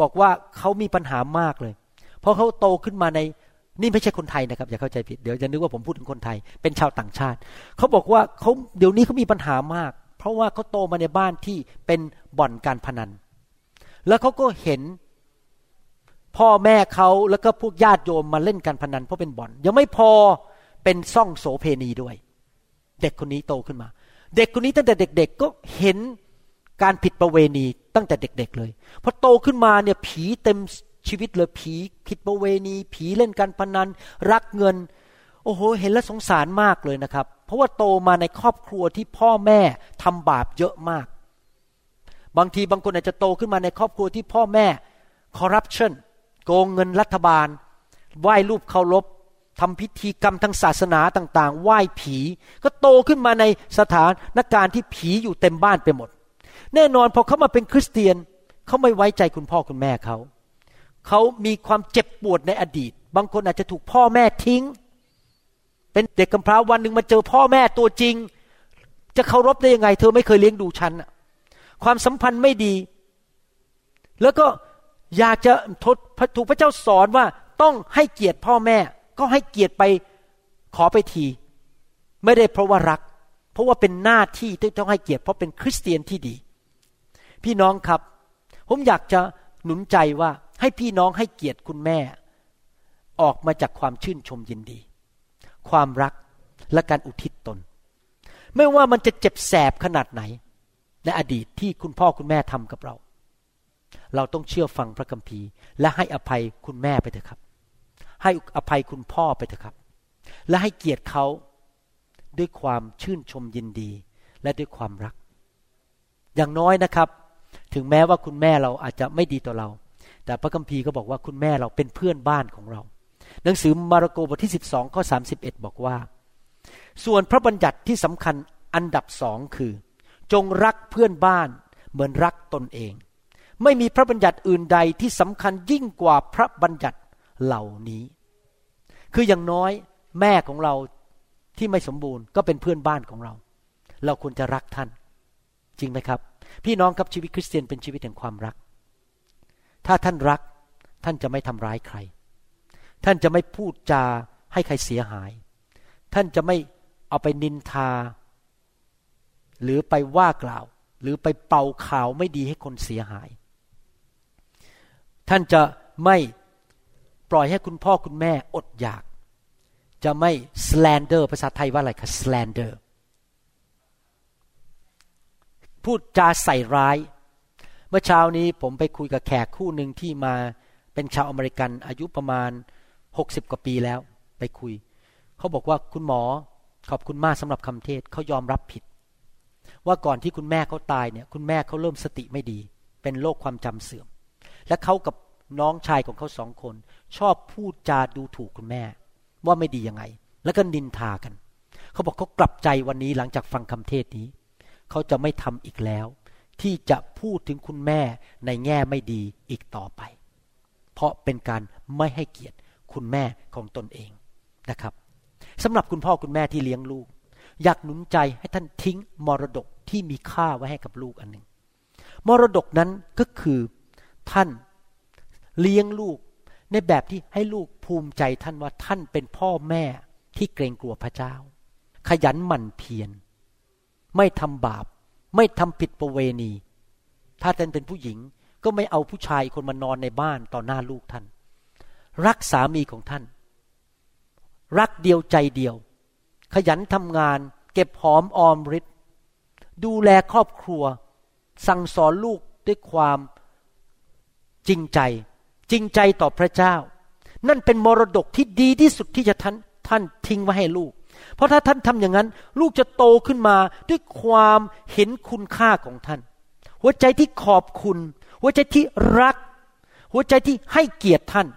[SPEAKER 2] บอกว่าเขามีปัญหามากเลย เพราะเขาโตขึ้นมาในนี่ไม่ใช่คนไทยนะครับอย่าเข้าใจผิดเดี๋ยวจะนึกว่าผมพูดถึงคนไทย เป็นชาวต่างชาติเขาบอกว่าเขาเดี๋ยวนี้เขามีปัญหามาก เพราะว่าเขาโตมาในบ้านที่เป็นบ่อนการพนัน แล้วเขาก็เห็นพ่อแม่เขาแล้วก็พวกญาติโยมมาเล่นการพนันเพราะเป็นบ่อน ยังไม่พอเป็นซ่องโสเพณีด้วย เด็กคนนี้โตขึ้นมา เด็กคนนี้ตั้งแต่เด็ก ๆ ก็เห็นการผิดประเวณีตั้งแต่เด็ก ๆ เลยพอโตขึ้นมาเนี่ยผีเต็มชีวิตเลยผีผิดประเวณี ผีเล่นการพนัน รักเงิน โอ้โห เห็นแล้วสงสารมากเลยนะครับ เพราะว่าโตมาในครอบครัวที่พ่อแม่ทำบาปเยอะมาก บางทีบางคนอาจจะโตขึ้นมาในครอบครัวที่พ่อแม่คอร์รัปชันโกงเงินรัฐบาล ไหว้รูปเคารพทำพิธีกรรมทางศาสนาต่างๆ ไหว้ผี ก็โตขึ้นมาในสถานการณ์ที่ผีอยู่เต็มบ้านไปหมด แน่นอนพอเขามาเป็นคริสเตียนเขาไม่ไว้ใจคุณพ่อคุณแม่เขา เขามีความเจ็บปวดในอดีต บางคนอาจจะถูกพ่อแม่ทิ้ง เป็นเด็กกำพร้าวันหนึ่งมาเจอพ่อแม่ตัวจริง จะเคารพได้ยังไง เธอไม่เคยเลี้ยงดูฉัน ความสัมพันธ์ไม่ดี แล้วก็อยากจะทดถูกพระเจ้าสอนว่าต้องให้เกียรติพ่อแม่ ก็ให้เกียรติไปขอไปที ไม่ได้เพราะว่ารัก เพราะว่าเป็นหน้าที่ที่ต้องให้เกียรติเพราะเป็นคริสเตียนที่ดี พี่น้องครับ ผมอยากจะหนุนใจว่าให้พี่น้องให้เกียรติคุณแม่ ออกมาจากความชื่นชมยินดี ความรักและการอุทิศตน ไม่ว่ามันจะเจ็บแสบขนาดไหน ในอดีตที่คุณพ่อคุณแม่ทำกับเรา เราต้องเชื่อฟังพระคัมภีร์ และให้อภัยคุณแม่ไปเถอะครับ ให้อภัยคุณพ่อไปเถอะครับ และให้เกียรติเขาด้วยความชื่นชมยินดี และด้วยความรัก อย่างน้อยนะครับ ถึงแม้ว่าคุณแม่เราอาจจะไม่ดีต่อเรา แต่พระคัมภีร์ก็บอกว่าคุณแม่เราเป็นเพื่อนบ้านของเรา หนังสือมาระโกบทที่ 12ข้อ31 บอกว่า ส่วนพระบัญญัติที่สำคัญอันดับสองคือ จงรักเพื่อนบ้านเหมือนรักตนเอง ไม่มีพระบัญญัติอื่นใดที่สำคัญยิ่งกว่าพระบัญญัติเหล่านี้ คืออย่างน้อยแม่ของเราที่ไม่สมบูรณ์ก็เป็นเพื่อนบ้านของเรา เราควรจะรักท่าน จริงไหมครับ พี่น้องครับชีวิตคริสเตียนเป็นชีวิตแห่งความรัก ถ้าท่านรักท่านจะไม่ทำร้ายใคร ท่านจะไม่พูดจาให้ใครเสียหาย ท่านจะไม่เอาไปนินทา หรือไปว่ากล่าว หรือไปเป่าข่าวไม่ดีให้คนเสียหาย ท่านจะไม่ปล่อยให้คุณพ่อคุณแม่อดอยาก จะไม่ slander ภาษาไทยว่าอะไรคะ slander พูดจาใส่ร้าย เมื่อเช้านี้ผมไปคุยกับแขกคู่หนึ่งที่มาเป็นชาวอเมริกันอายุประมาณหกสิบกว่าปีแล้ว ไปคุย เขาบอกว่าคุณหมอขอบคุณมากสำหรับคำเทศเขายอมรับผิด ว่าก่อนที่คุณแม่เขาตายเนี่ย คุณแม่เขาเริ่มสติไม่ดี เป็นโรคความจำเสื่อม และเขากับน้องชายของเขาสองคน ชอบพูดจาดูถูกคุณแม่ ว่าไม่ดียังไง แล้วก็นินทากัน เขาบอกเขากลับใจวันนี้หลังจากฟังคำเทศนี้ เขาจะไม่ทำอีกแล้ว ที่จะพูดถึงคุณแม่ในแง่ไม่ดีอีกต่อไป เพราะเป็นการไม่ให้เกียรติคุณแม่ของตนเองนะครับสำหรับคุณพ่อคุณแม่ที่เลี้ยงลูก อยากหนุนใจให้ท่านทิ้งมรดกที่มีค่าไว้ให้กับลูกอันหนึ่งมรดกนั้นก็คือท่านเลี้ยงลูกในแบบที่ให้ลูกภูมิใจท่านว่าท่านเป็นพ่อแม่ที่เกรงกลัวพระเจ้า ขยันหมั่นเพียรไม่ทำบาป ไม่ทำผิดประเวณี ถ้าท่านเป็นผู้หญิงก็ไม่เอาผู้ชายคนมานอนในบ้านต่อหน้าลูกท่าน รักสามีของท่าน รักเดียวใจเดียว ขยันทำงาน เก็บหอมออมริดดูแลครอบครัว สั่งสอนลูกด้วยความจริงใจ จริงใจต่อพระเจ้า นั่นเป็นมรดกที่ดีที่สุดที่จะท่านท่านทิ้งไว้ให้ลูก เพราะถ้าท่านทำอย่างนั้น ลูกจะโตขึ้นมาด้วยความเห็นคุณค่าของท่าน หัวใจที่ขอบคุณ หัวใจที่รัก หัวใจที่ให้เกียรติท่าน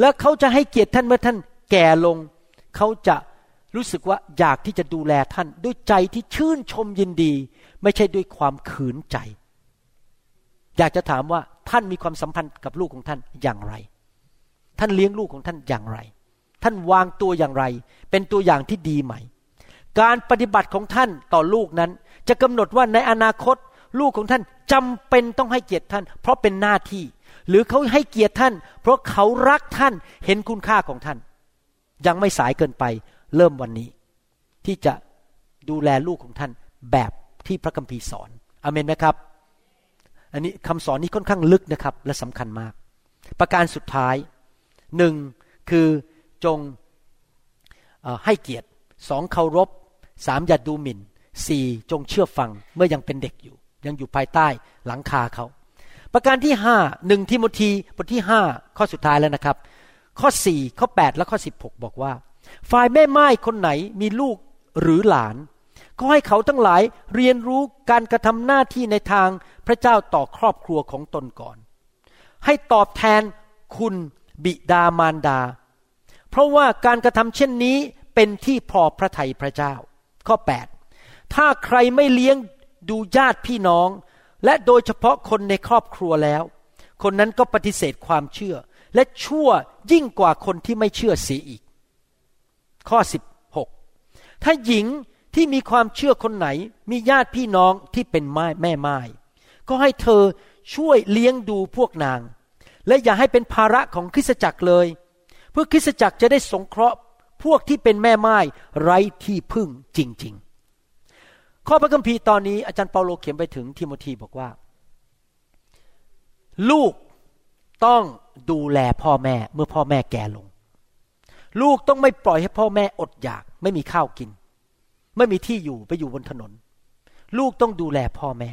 [SPEAKER 2] และเขาจะให้เกียรติท่านเมื่อท่านแก่ลง เขาจะ รู้สึกว่าอยากที่จะดูแลท่าน ด้วยใจที่ชื่นชมยินดี ไม่ใช่ด้วยความขืนใจ อยากจะถามว่าท่านมีความสัมพันธ์กับลูกของท่านอย่างไร ท่านเลี้ยงลูกของท่านอย่างไร ท่านวางตัวอย่างไร เป็นตัวอย่างที่ดีไหม การปฏิบัติของท่านต่อลูกนั้น จะกำหนดว่าในอนาคต ลูกของท่านจำเป็นต้องให้เกียรติท่าน เพราะเป็นหน้าที่ หรือเขาให้เกียรติท่าน เพราะเขารักท่านเห็นคุณค่าของท่าน ยังไม่สายเกินไป เริ่มวันนี้ ที่จะดูแลลูกของท่านแบบที่พระคัมภีร์สอนอเมนไหมครับ อันนี้คำสอนนี้ค่อนข้างลึกนะครับ และสำคัญมาก ประการสุดท้ายหนึ่งคือจงให้เกียรติสองเคารพสามอย่าดูหมิ่นสี่จงเชื่อฟังเมื่อยังเป็นเด็กอยู่ ยังอยู่ภายใต้หลังคาเขา ประการที่ห้าหนึ่งทิโมธีบทที่ห้าข้อสุดท้ายแล้วนะครับ ข้อสี่ข้อแปดและข้อสิบหกบอกว่า ฝ่ายแม่ไม้คนไหนมีลูกหรือหลาน ก็ให้เขาทั้งหลายเรียนรู้การกระทำหน้าที่ในทางพระเจ้าต่อครอบครัวของตนก่อน ให้ตอบแทนคุณบิดามารดา เพราะว่าการกระทำเช่นนี้เป็นที่พอพระทัยพระเจ้า ข้อ 8 ถ้าใครไม่เลี้ยงดูญาติพี่น้อง และโดยเฉพาะคนในครอบครัวแล้ว คนนั้นก็ปฏิเสธความเชื่อ และชั่วยิ่งกว่าคนที่ไม่เชื่อเสียอีก ข้อ 16 ถ้าหญิงที่มีความเชื่อคนไหน มีญาติพี่น้องที่เป็นไม้แม่ไม้ก็ให้เธอช่วยเลี้ยงดูพวกนาง และอย่าให้เป็นภาระของคริสตจักรเลย เพื่อคริสตจักรจะได้สงเคราะห์พวกที่เป็นแม่ไม้ไร้ที่พึ่งจริง ๆ ข้อพระคัมภีร์ตอนนี้อาจารย์เปาโลเขียนไปถึงทิโมธีบอกว่า ลูกต้องดูแลพ่อแม่เมื่อพ่อแม่แก่ลง ลูกต้องไม่ปล่อยให้พ่อแม่อดอยาก ไม่มีข้าวกิน ไม่มีที่อยู่ไปอยู่บนถนน ลูกต้องดูแลพ่อแม่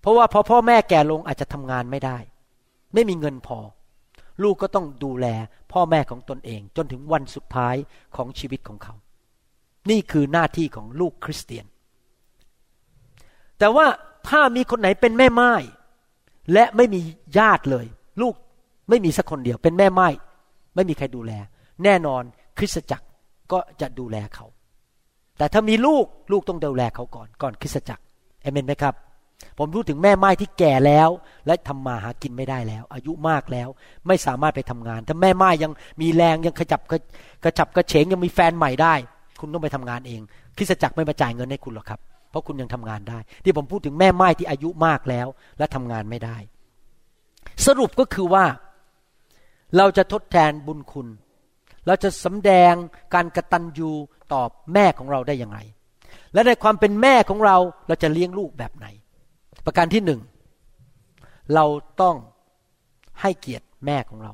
[SPEAKER 2] เพราะว่าพอพ่อแม่แก่ลงอาจจะทำงานไม่ได้ ไม่มีเงินพอ ลูกก็ต้องดูแลพ่อแม่ของตนเอง จนถึงวันสุดท้ายของชีวิตของเขา นี่คือหน้าที่ของลูกคริสเตียน แต่ว่าถ้ามีคนไหนเป็นแม่ไม้และไม่มีญาติเลย ลูกไม่มีสักคนเดียวเป็นแม่ไม้ ไม่มีใครดูแล แน่นอนคริสตจักรก็จะดูแลเขา แต่ถ้ามีลูกลูกต้องดูแลเขาก่อน ก่อนคริสตจักรเอเมนไหมครับ ผมพูดถึงแม่ไม้ที่แก่แล้ว และทำมาหากินไม่ได้แล้ว อายุมากแล้วไม่สามารถไปทำงาน ถ้าแม่ไม้ยังมีแรงยังขจับกระจับกระเฉงยังมีแฟนใหม่ได้ คุณต้องไปทำงานเอง คริสตจักรไม่มาจ่ายเงินให้คุณหรอกครับเพราะคุณยังทำงานได้ ที่ผมพูดถึงแม่ไม้ที่อายุมากแล้ว และทำงานไม่ได้ สรุปก็คือว่า เราจะทดแทนบุญคุณ เราจะสำแดงการกระตันยูตอบแม่ของเราได้ยังไงและในความเป็นแม่ของเราเราจะเลี้ยงลูกแบบไหน ประการที่หนึ่งเราต้องให้เกียรติแม่ของเรา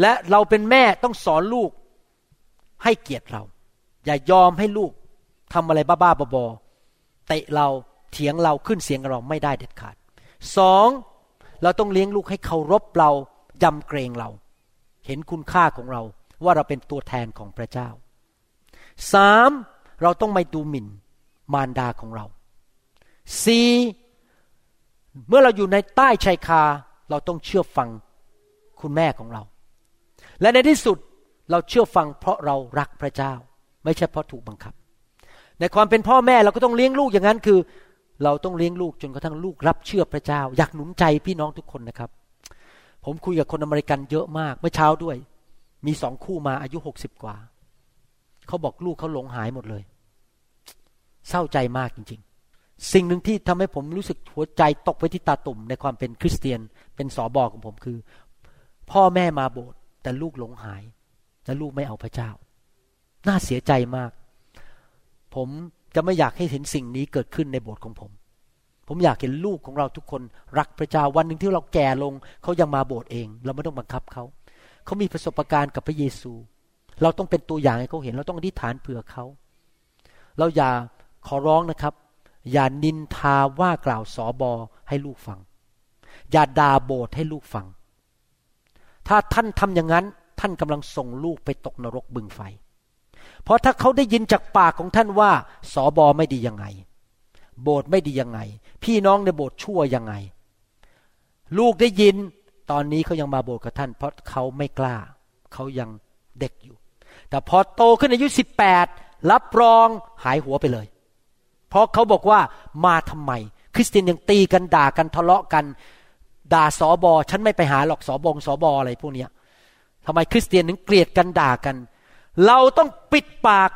[SPEAKER 2] และเราเป็นแม่ต้องสอนลูกให้เกียรติเรา อย่ายอมให้ลูกทำอะไรบ้าๆบอๆเตะเราเถียงเราขึ้นเสียงเราไม่ได้เด็ดขาดสองเราต้องเลี้ยงลูกให้เคารพเรา ยำเกรงเรา เห็นคุณค่าของเราว่าเราเป็นตัวแทนของพระเจ้าสามเราต้องไม่ดูหมิ่นมารดาของเราสี่เมื่อเราอยู่ในใต้ชายคาเราต้องเชื่อฟังคุณแม่ของเรา และในที่สุดเราเชื่อฟังเพราะเรารักพระเจ้า ไม่ใช่เพราะถูกบังคับ ในความเป็นพ่อแม่เราก็ต้องเลี้ยงลูกอย่างนั้นคือ เราต้องเลี้ยงลูกจนกระทั่งลูกรับเชื่อพระเจ้า อยากหนุนใจพี่น้องทุกคนนะครับ ผมคุยกับคนอเมริกันเยอะมาก เมื่อเช้าด้วย มีสองคู่มาอายุหกสิบกว่า เขาบอกลูกเขาหลงหายหมดเลย เศร้าใจมากจริง ๆ สิ่งหนึ่งที่ทำให้ผมรู้สึกหัวใจตกไปที่ตาตุ่มในความเป็นคริสเตียน เป็นสอบอของผมคือ พ่อแม่มาโบสถ์แต่ลูกหลงหาย และลูกไม่เอาพระเจ้า น่าเสียใจมาก ผมจะไม่อยากให้เห็นสิ่งนี้เกิดขึ้นในโบสถ์ของผม ผมอยากเห็นลูกของเราทุกคนรักพระเจ้าวันหนึ่งที่เราแก่ลงเขายังมาโบสถ์เอง เราไม่ต้องบังคับเขาเขามีประสบการณ์กับพระเยซู เราต้องเป็นตัวอย่างให้เขาเห็น เราต้องอธิษฐานเผื่อเขา เราอย่าขอร้องนะครับ อย่านินทาว่ากล่าวสอบอให้ลูกฟัง อย่าด่าโบสถ์ให้ลูกฟัง ถ้าท่านทำอย่างนั้นท่านกำลังส่งลูกไปตกนรกบึงไฟ เพราะถ้าเขาได้ยินจากปากของท่านว่าสอบอไม่ดียังไง โบสถ์ไม่ดียังไง พี่น้องในโบสถ์ชั่วยังไง ลูกได้ยินตอนนี้เขายังมาโบสถ์กับท่าน เพราะเขาไม่กล้า เขายังเด็กอยู่ แต่พอโตขึ้นอายุสิบแปดรับรองหายหัวไปเลย เพราะเขาบอกว่ามาทำไม คริสเตียนยังตีกันด่ากันทะเลาะกัน ด่าสอบอฉันไม่ไปหาหรอกสอบงสอบออะไรพวกนี้ทำไมคริสเตียนถึงเกลียดกันด่ากัน เราต้องปิดปาก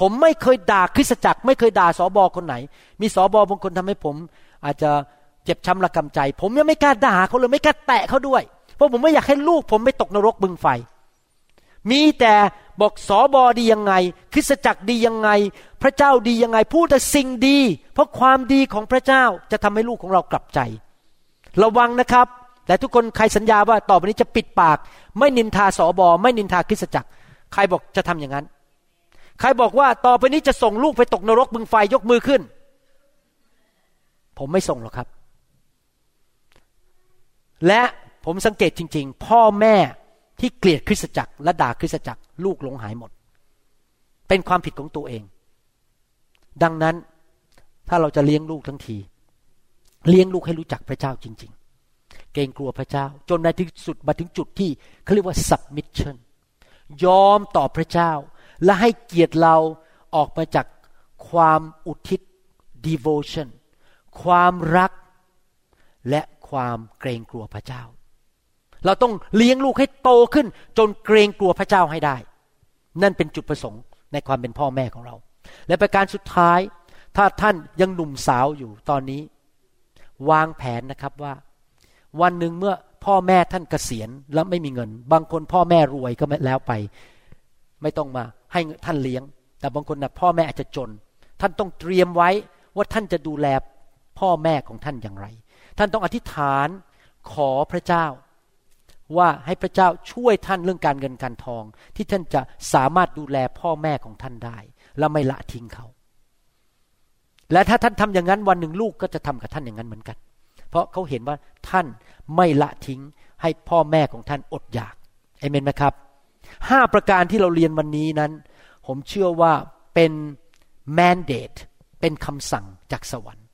[SPEAKER 2] ผมไม่เคยด่าคริสตจักร ไม่เคยด่าสอบอคนไหน มีสอบอบางคนทำให้ผม อาจจะเจ็บช้ำระกำใจ ผมยังไม่กล้าด่าเขาเลยไม่กล้าแตะเขาด้วย เพราะผมไม่อยากให้ลูกผมไม่ตกนรกบึงไฟ มีแต่บอกสอบอดียังไง คริสตจักรดียังไง พระเจ้าดียังไงพูดแต่สิ่งดี เพราะความดีของพระเจ้าจะทำให้ลูกของเรากลับใจ ระวังนะครับแต่ทุกคนใครสัญญาว่าต่อไปนี้จะปิดปาก ไม่นินทาสอบอไม่นินทาคริสตจักร ใครบอกจะทำอย่างนั้น ใครบอกว่าต่อไปนี้จะส่งลูกไปตกนรกบึงไฟยกมือขึ้น ผมไม่ส่งหรอกครับ และผมสังเกตจริง ๆ พ่อแม่ที่เกลียดคริสตจักรและด่าคริสตจักรลูกหลงหายหมด เป็นความผิดของตัวเอง ดังนั้นถ้าเราจะเลี้ยงลูกทั้งที เลี้ยงลูกให้รู้จักพระเจ้าจริง ๆ เกรงกลัวพระเจ้า จนในที่สุดมาถึงจุดที่เขาเรียกว่า submission ยอมต่อพระเจ้า และให้เกียรติเราออกมาจากความอุทิศ devotion ความรัก และความเกรงกลัวพระเจ้า เราต้องเลี้ยงลูกให้โตขึ้น จนเกรงกลัวพระเจ้าให้ได้ นั่นเป็นจุดประสงค์ในความเป็นพ่อแม่ของเรา และประการสุดท้าย ถ้าท่านยังหนุ่มสาวอยู่ตอนนี้ วางแผนนะครับว่า วันหนึ่งเมื่อพ่อแม่ท่านเกษียณแล้วไม่มีเงิน บางคนพ่อแม่รวยก็แล้วไป ไม่ต้องมา ให้ท่านเลี้ยง แต่บางคนนะพ่อแม่อาจจะจน ท่านต้องเตรียมไว้ว่าท่านจะดูแลพ่อแม่ของท่านอย่างไร ท่านต้องอธิษฐานขอพระเจ้า ว่าให้พระเจ้าช่วยท่านเรื่องการเงินการทอง ที่ท่านจะสามารถดูแลพ่อแม่ของท่านได้ และไม่ละทิ้งเขา และถ้าท่านทำอย่างนั้นวันหนึ่งลูกก็จะทำกับท่านอย่างนั้นเหมือนกัน เพราะเขาเห็นว่าท่านไม่ละทิ้งให้พ่อแม่ของท่านอดอยากเอเมนไหมครับ ห้าประการที่เราเรียนวันนี้นั้น ผมเชื่อว่าเป็น mandate เป็นคำสั่งจากสวรรค์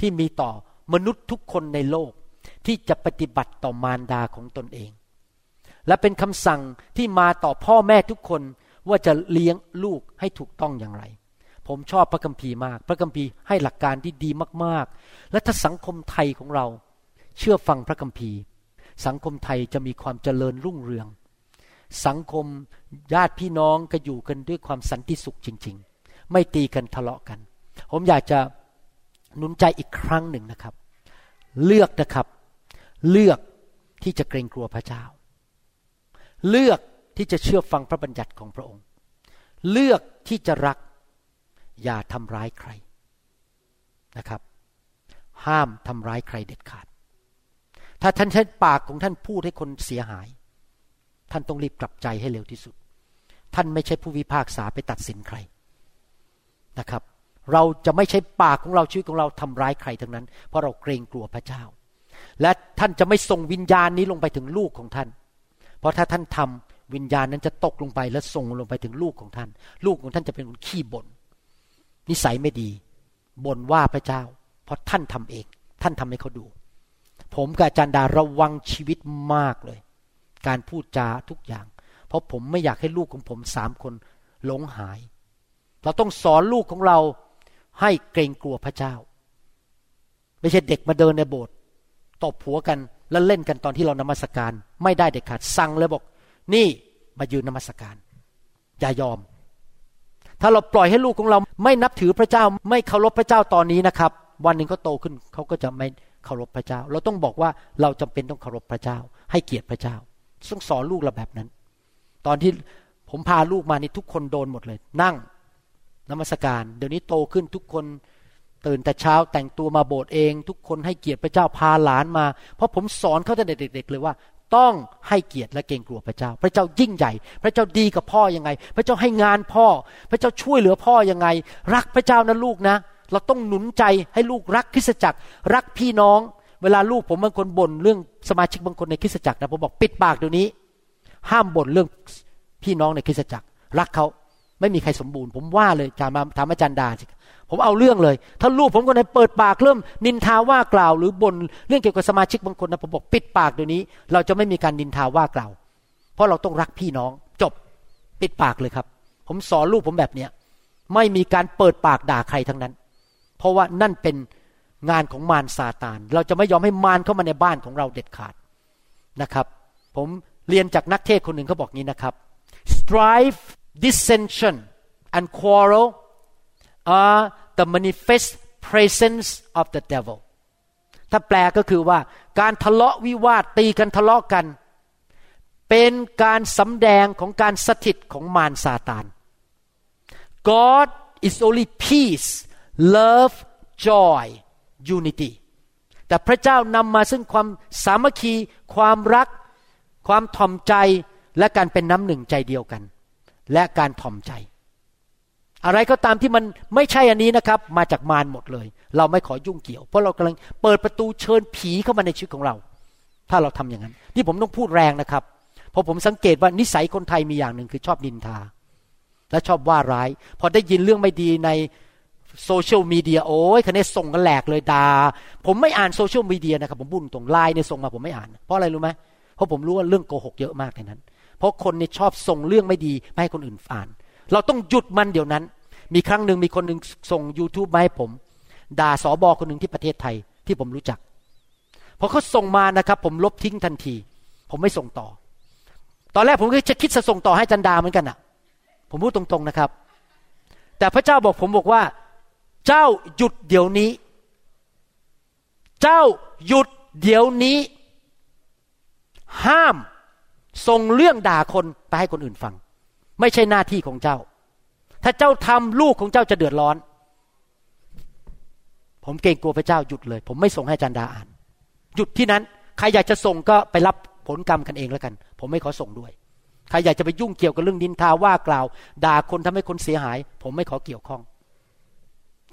[SPEAKER 2] ที่มีต่อมนุษย์ทุกคนในโลกที่จะปฏิบัติต่อมารดาของตนเอง และเป็นคำสั่งที่มาต่อพ่อแม่ทุกคนว่าจะเลี้ยงลูกให้ถูกต้องอย่างไร ผมชอบพระคัมภีร์มาก พระคัมภีร์ให้หลักการที่ดีมาก ๆ และถ้าสังคมไทยของเรา เชื่อฟังพระคัมภีร์ สังคมไทยจะมีความเจริญรุ่งเรือง สังคมญาติพี่น้องก็อยู่กันด้วยความสันติสุขจริง ๆ ไม่ตีกันทะเลาะกัน ผมอยากจะหนุนใจอีกครั้งหนึ่งนะครับ เลือกนะครับ เลือกที่จะเกรงกลัวพระเจ้า เลือกที่จะเชื่อฟังพระบัญญัติของพระองค์ เลือกที่จะรัก อย่าทำร้ายใครนะครับ ห้ามทำร้ายใครเด็ดขาด ถ้าท่านใช้ปากของท่านพูดให้คนเสียหาย ท่านต้องรีบกลับใจให้เร็วที่สุด ท่านไม่ใช่ผู้วิพากษาไปตัดสินใครนะครับ เราจะไม่ใช้ปากของเราชีวิตของเราทำร้ายใครทั้งนั้น เพราะเราเกรงกลัวพระเจ้า และท่านจะไม่ส่งวิญญาณนี้ลงไปถึงลูกของท่าน เพราะถ้าท่านทำวิญญาณนั้นจะตกลงไปและส่งลงไปถึงลูกของท่าน ลูกของท่านจะเป็นคนขี้บน่นนิสัยไม่ดีบ่นว่าพระเจ้า เพราะท่านทำเอง ท่านทำให้เขาดู ผมกับอาจารย์ดาระวังชีวิตมากเลย การพูดจาทุกอย่าง เพราะผมไม่อยากให้ลูกของผมสามคนหลงหาย เราต้องสอนลูกของเราให้เกรงกลัวพระเจ้า ไม่ใช่เด็กมาเดินในโบสถ์ตบหัวกันแล้วเล่นกันตอนที่เรานมัสการ ไม่ได้เด็กขาดสั่งเลยบอก นี่มายืนนมัสการ อย่ายอม ถ้าเราปล่อยให้ลูกของเรา ไม่นับถือพระเจ้า ไม่เคารพพระเจ้าตอนนี้นะครับ วันหนึ่งเขาโตขึ้นเขาก็จะไม่เคารพพระเจ้า เราต้องบอกว่าเราจำเป็นต้องเคารพพระเจ้า ให้เกียรติพระเจ้า ต้องสอนลูกเราแบบนั้น ตอนที่ผมพาลูกมานี่ทุกคนโดนหมดเลย นั่งนมัสการ เดี๋ยวนี้โตขึ้นทุกคนตื่นแต่เช้าแต่งตัวมาโบสถ์เอง ทุกคนให้เกียรติพระเจ้าพาหลานมา เพราะผมสอนเขาตั้งแต่เด็ก ๆ เลยว่า ต้องให้เกียรติและเกรงกลัวพระเจ้า พระเจ้ายิ่งใหญ่ พระเจ้าดีกับพ่อยังไง พระเจ้าให้งานพ่อ พระเจ้าช่วยเหลือพ่อยังไง รักพระเจ้านะลูกนะ เราต้องหนุนใจให้ลูกรักคริสตจักร รักพี่น้อง เวลาลูกผมบางคนบ่นเรื่องสมาชิกบางคนในคริสตจักรนะผมบอกปิดปากเดี๋ยวนี้ ห้ามบ่นเรื่องพี่น้องในคริสตจักร รักเขาไม่มีใครสมบูรณ์ ผมว่าเลยจามาถามอาจารย์ดาสิผมเอาเรื่องเลย ถ้าลูกผมคนไหนเปิดปากเริ่ม นินทาว่ากล่าว หรือบ่นเรื่องเกี่ยวกับสมาชิกบางคนนะผมบอกปิดปากเดี๋ยวนี้ เราจะไม่มีการนินทาว่ากล่าว เพราะเราต้องรักพี่น้อง จบปิดปากเลยครับ ผมสอนลูกผมแบบเนี้ยไม่มีการเปิดปากด่าใครทั้งนั้น เพราะว่านั่นเป็น งานของมารซาตาน เราจะไม่ยอมให้มารเข้ามาในบ้านของเราเด็ดขาดนะครับ ผมเรียนจากนักเทศคนหนึ่งเขาบอกงี้นะครับ strife dissension and quarrel are the manifest presence of the devil ถ้าแปลก็คือว่าการทะเลาะวิวาทตีกันทะเลาะกัน เป็นการสำแดงของการสถิตของมารซาตาน God is only peace love joy unity แต่พระเจ้านำมาซึ่งความสามัคคี ความรัก ความถ่อมใจและการเป็นน้ำหนึ่งใจเดียวกัน และการถ่อมใจ อะไรก็ตามที่มันไม่ใช่อันนี้นะครับ มาจากมารหมดเลย เราไม่ขอยุ่งเกี่ยว เพราะเรากำลังเปิดประตูเชิญผีเข้ามาในชีวิตของเรา ถ้าเราทำอย่างนั้นที่ผมต้องพูดแรงนะครับเพราะผมสังเกตว่านิสัยคนไทยมีอย่างหนึ่งคือชอบนินทา และชอบว่าร้าย พอได้ยินเรื่องไม่ดีใน โซเชียลมีเดียโอ้ยคราวนี้ส่งกันแหลกเลยนะผมไม่อ่านโซเชียลมีเดียนะครับผมบุญตรงไลน์เนี่ยส่งมาผมไม่อ่าน เพราะอะไรรู้ไหมเพราะผมรู้ว่าเรื่องโกหกเยอะมากในนั้น เพราะคนเนี่ยชอบส่งเรื่องไม่ดีไม่ให้คนอื่นอ่าน เราต้องหยุดมันเดี๋ยวนั้น มีครั้งหนึ่งมีคนหนึ่งส่ง YouTube มาให้ผมด่าสอบอคนหนึ่งที่ประเทศไทยที่ผมรู้จักพอเขาส่งมานะครับ ผมลบทิ้งทันที ผมไม่ส่งต่อ ตอนแรกผมก็จะคิดจะส่งต่อให้จันดาเหมือนกันอะ ผมพูดตรงๆนะครับ แต่พระเจ้าบอกผมบอกว่า เจ้าหยุดเดี๋ยวนี้ เจ้าหยุดเดี๋ยวนี้ ห้ามส่งเรื่องด่าคนไปให้คนอื่นฟัง ไม่ใช่หน้าที่ของเจ้า ถ้าเจ้าทำลูกของเจ้าจะเดือดร้อน ผมเกรงกลัวพระเจ้าหยุดเลย ผมไม่ส่งให้จันดาอ่าน หยุดที่นั้น ใครอยากจะส่งก็ไปรับผลกรรมกันเองแล้วกัน ผมไม่ขอส่งด้วย ใครอยากจะไปยุ่งเกี่ยวกับเรื่องดินทาว่ากล่าว ด่าคนทำให้คนเสียหาย ผมไม่ขอเกี่ยวข้อง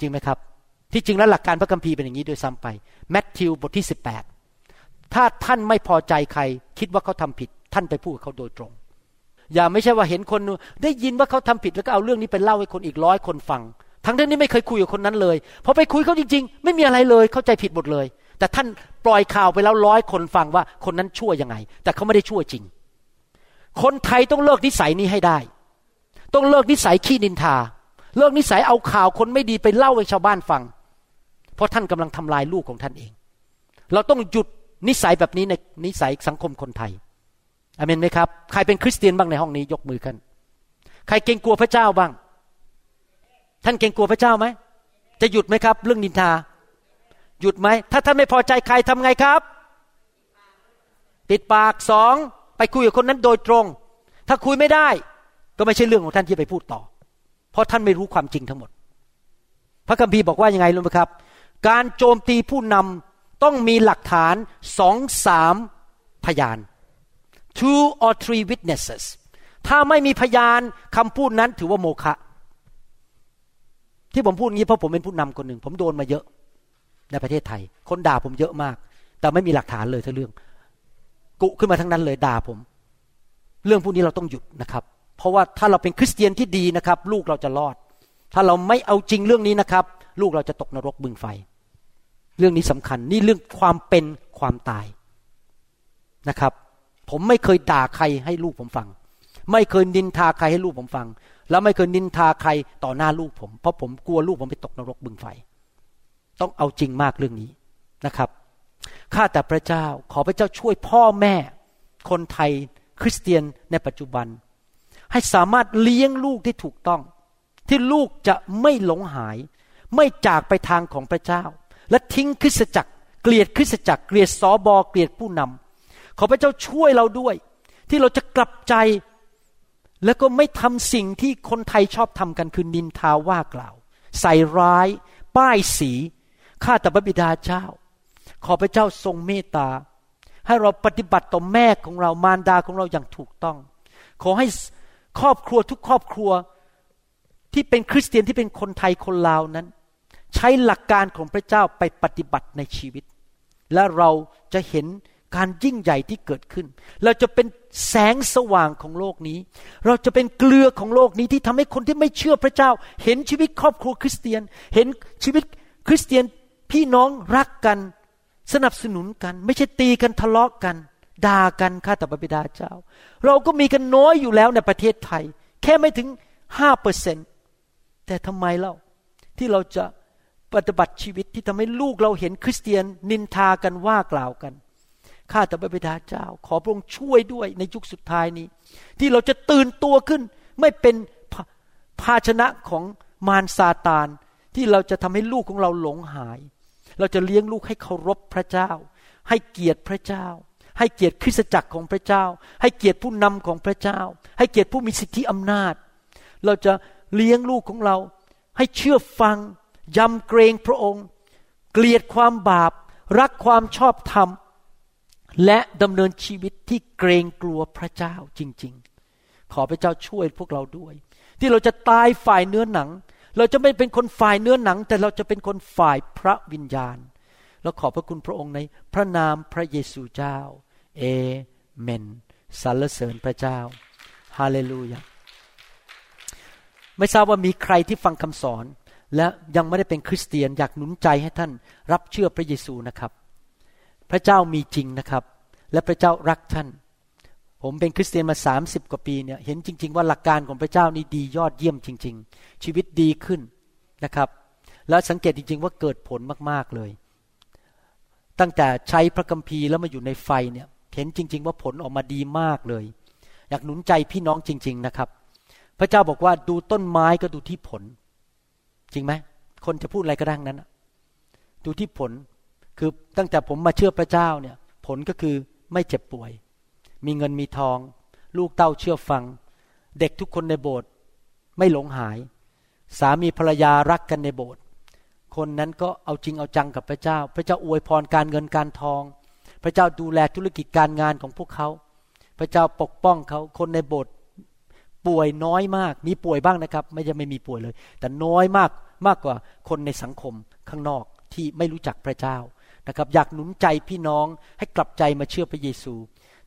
[SPEAKER 2] จริงไหมครับ ที่จริงแล้วหลักการพระคัมภีร์เป็นอย่างนี้โดยซ้ำไปแมทธิวบทที่ 18 ถ้าท่านไม่พอใจใคร คิดว่าเขาทำผิด ท่านไปพูดกับเขาโดยตรง อย่าไม่ใช่ว่าเห็นคนได้ยินว่าเขาทำผิดแล้วก็เอาเรื่องนี้ไปเล่าให้คนอีกร้อยคนฟัง ทั้งที่นี่ไม่เคยคุยกับคนนั้นเลยพอไปคุยเขาจริง ๆ ไม่มีอะไรเลยเข้าใจผิดหมดเลย แต่ท่านปล่อยข่าวไปแล้วร้อยคนฟังว่าคนนั้นชั่วยังไง แต่เขาไม่ได้ชั่วจริง คนไทยต้องเลิกนิสัยนี้ให้ได้ ต้องเลิกนิสัยขี้นินทา เลิกนิสัยเอาข่าวคนไม่ดีไปเล่าให้ชาวบ้านฟัง เพราะท่านกำลังทำลายลูกของท่านเอง เราต้องหยุดนิสัยแบบนี้ในนิสัยสังคมคนไทยอเมนไหมครับ ใครเป็นคริสเตียนบ้างในห้องนี้ยกมือขึ้น ใครเกรงกลัวพระเจ้าบ้าง ท่านเกรงกลัวพระเจ้าไหม จะหยุดไหมครับ เรื่องนินทา หยุดไหม ถ้าท่านไม่พอใจใครทำไงครับปิดปากสองไปคุยกับคนนั้นโดยตรง ถ้าคุยไม่ได้ ก็ไม่ใช่เรื่องของท่านที่ไปพูดต่อ เพราะท่านไม่รู้ความจริงทั้งหมด พระคัมภีร์บอกว่ายังไงรู้ไหมครับ การโจมตีผู้นำต้องมีหลักฐานสองสามพยาน two or three witnesses ถ้าไม่มีพยานคำพูดนั้นถือว่าโมฆะที่ผมพูดงี้เพราะผมเป็นผู้นำคนหนึ่ง ผมโดนมาเยอะในประเทศไทย คนด่าผมเยอะมาก แต่ไม่มีหลักฐานเลยทั้งเรื่อง กุขึ้นมาทั้งนั้นเลยด่าผม เรื่องพวกนี้เราต้องหยุดนะครับ เพราะว่าถ้าเราเป็นคริสเตียนที่ดีนะครับ ลูกเราจะรอด ถ้าเราไม่เอาจริงเรื่องนี้นะครับ ลูกเราจะตกนรกบึงไฟ เรื่องนี้สำคัญนี่เรื่องความเป็นความตายนะครับ ผมไม่เคยด่าใครให้ลูกผมฟัง ไม่เคยนินทาใครให้ลูกผมฟัง แล้วไม่เคยนินทาใครต่อหน้าลูกผม เพราะผมกลัวลูกผมไปตกนรกบึงไฟ ต้องเอาจริงมากเรื่องนี้นะครับข้าแต่พระเจ้าขอพระเจ้าช่วยพ่อแม่คนไทยคริสเตียนในปัจจุบัน ให้สามารถเลี้ยงลูกที่ถูกต้อง ที่ลูกจะไม่หลงหาย ไม่จากไปทางของพระเจ้า และทิ้งคริสตจักร เกลียดคริสตจักร เกลียดสอบอเกลียดผู้นำขอพระเจ้าช่วยเราด้วย ที่เราจะกลับใจ แล้วก็ไม่ทำสิ่งที่คนไทยชอบทำกันคือนินทาว่ากล่าว ใส่ร้าย ป้ายสีข้าแต่พระบิดาเจ้า ขอพระเจ้าทรงเมตตาให้เราปฏิบัติต่อแม่ของเรามารดาของเราอย่างถูกต้อง ขอให้ ครอบครัวทุกครอบครัวที่เป็นคริสเตียนที่เป็นคนไทยคนลาวนั้น ใช้หลักการของพระเจ้าไปปฏิบัติในชีวิต และเราจะเห็นการยิ่งใหญ่ที่เกิดขึ้น เราจะเป็นแสงสว่างของโลกนี้ เราจะเป็นเกลือของโลกนี้ที่ทำให้คนที่ไม่เชื่อพระเจ้า เห็นชีวิตครอบครัวคริสเตียน เห็นชีวิตคริสเตียนพี่น้องรักกัน สนับสนุนกัน ไม่ใช่ตีกันทะเลาะกกัน ด่ากันข้าแต่พระบิดาเจ้า เราก็มีกันน้อยอยู่แล้วในประเทศไทย แค่ไม่ถึงห้าเปอร์เซนแต่ทำไมเล่าที่เราจะปฏิบัติชีวิตที่ทำให้ลูกเราเห็นคริสเตียนนินทากันว่ากล่าวกันข้าแต่พระบิดาเจ้า ขอพระองค์ช่วยด้วยในยุคสุดท้ายนี้ ที่เราจะตื่นตัวขึ้น ไม่เป็นภาชนะของมารซาตาน ที่เราจะทำให้ลูกของเราหลงหาย เราจะเลี้ยงลูกให้เคารพพระเจ้า ให้เกียรติพระเจ้า ให้เกียรติคริสตจักรของพระเจ้า ให้เกียรติผู้นำของพระเจ้า ให้เกียรติผู้มีสิทธิอำนาจ เราจะเลี้ยงลูกของเรา ให้เชื่อฟัง ยำเกรงพระองค์ เกลียดความบาป รักความชอบธรรม และดำเนินชีวิตที่เกรงกลัวพระเจ้าจริง ๆ ขอพระเจ้าช่วยพวกเราด้วย ที่เราจะตายฝ่ายเนื้อหนัง เราจะไม่เป็นคนฝ่ายเนื้อหนัง แต่เราจะเป็นคนฝ่ายพระวิญญาณ แล้วขอบพระคุณพระองค์ในพระนามพระเยซูเจ้า เอเมนสรรเสริญพระเจ้า ฮาเลลูยา ไม่ทราบว่ามีใครที่ฟังคำสอน และยังไม่ได้เป็นคริสเตียนอยากหนุนใจให้ท่านรับเชื่อพระเยซูนะครับ พระเจ้ามีจริงนะครับ และพระเจ้ารักท่าน ผมเป็นคริสเตียนมาสามสิบกว่าปีเนี่ยเห็นจริง ๆ ว่าหลักการของพระเจ้านี่ดียอดเยี่ยมจริง ๆ ชีวิตดีขึ้นนะครับ แล้วสังเกตจริง ๆ ว่าเกิดผลมากๆเลย ตั้งแต่ใช้พระคัมภีร์แล้วมาอยู่ในไฟเนี่ยเห็นจริง ๆ ว่าผลออกมาดีมากเลย อยากหนุนใจพี่น้องจริง ๆนะครับ พระเจ้าบอกว่าดูต้นไม้ก็ดูที่ผล จริงไหมคนจะพูดอะไรก็ได้นั้นดูที่ผลคือตั้งแต่ผมมาเชื่อพระเจ้าเนี่ย ผลก็คือไม่เจ็บป่วย มีเงินมีทอง ลูกเต้าเชื่อฟัง เด็กทุกคนในโบสถ์ไม่หลงหาย สามีภรรยารักกันในโบสถ์ คนนั้นก็เอาจริงเอาจังกับพระเจ้า พระเจ้าอวยพรการเงินการทอง พระเจ้าดูแลธุรกิจการงานของพวกเขา พระเจ้าปกป้องเขา คนในโบสถ์ป่วยน้อยมาก มีป่วยบ้างนะครับ ไม่จะไม่มีป่วยเลย แต่น้อยมากมากกว่าคนในสังคมข้างนอกที่ไม่รู้จักพระเจ้านะครับ อยากหนุนใจพี่น้องให้กลับใจมาเชื่อพระเยซู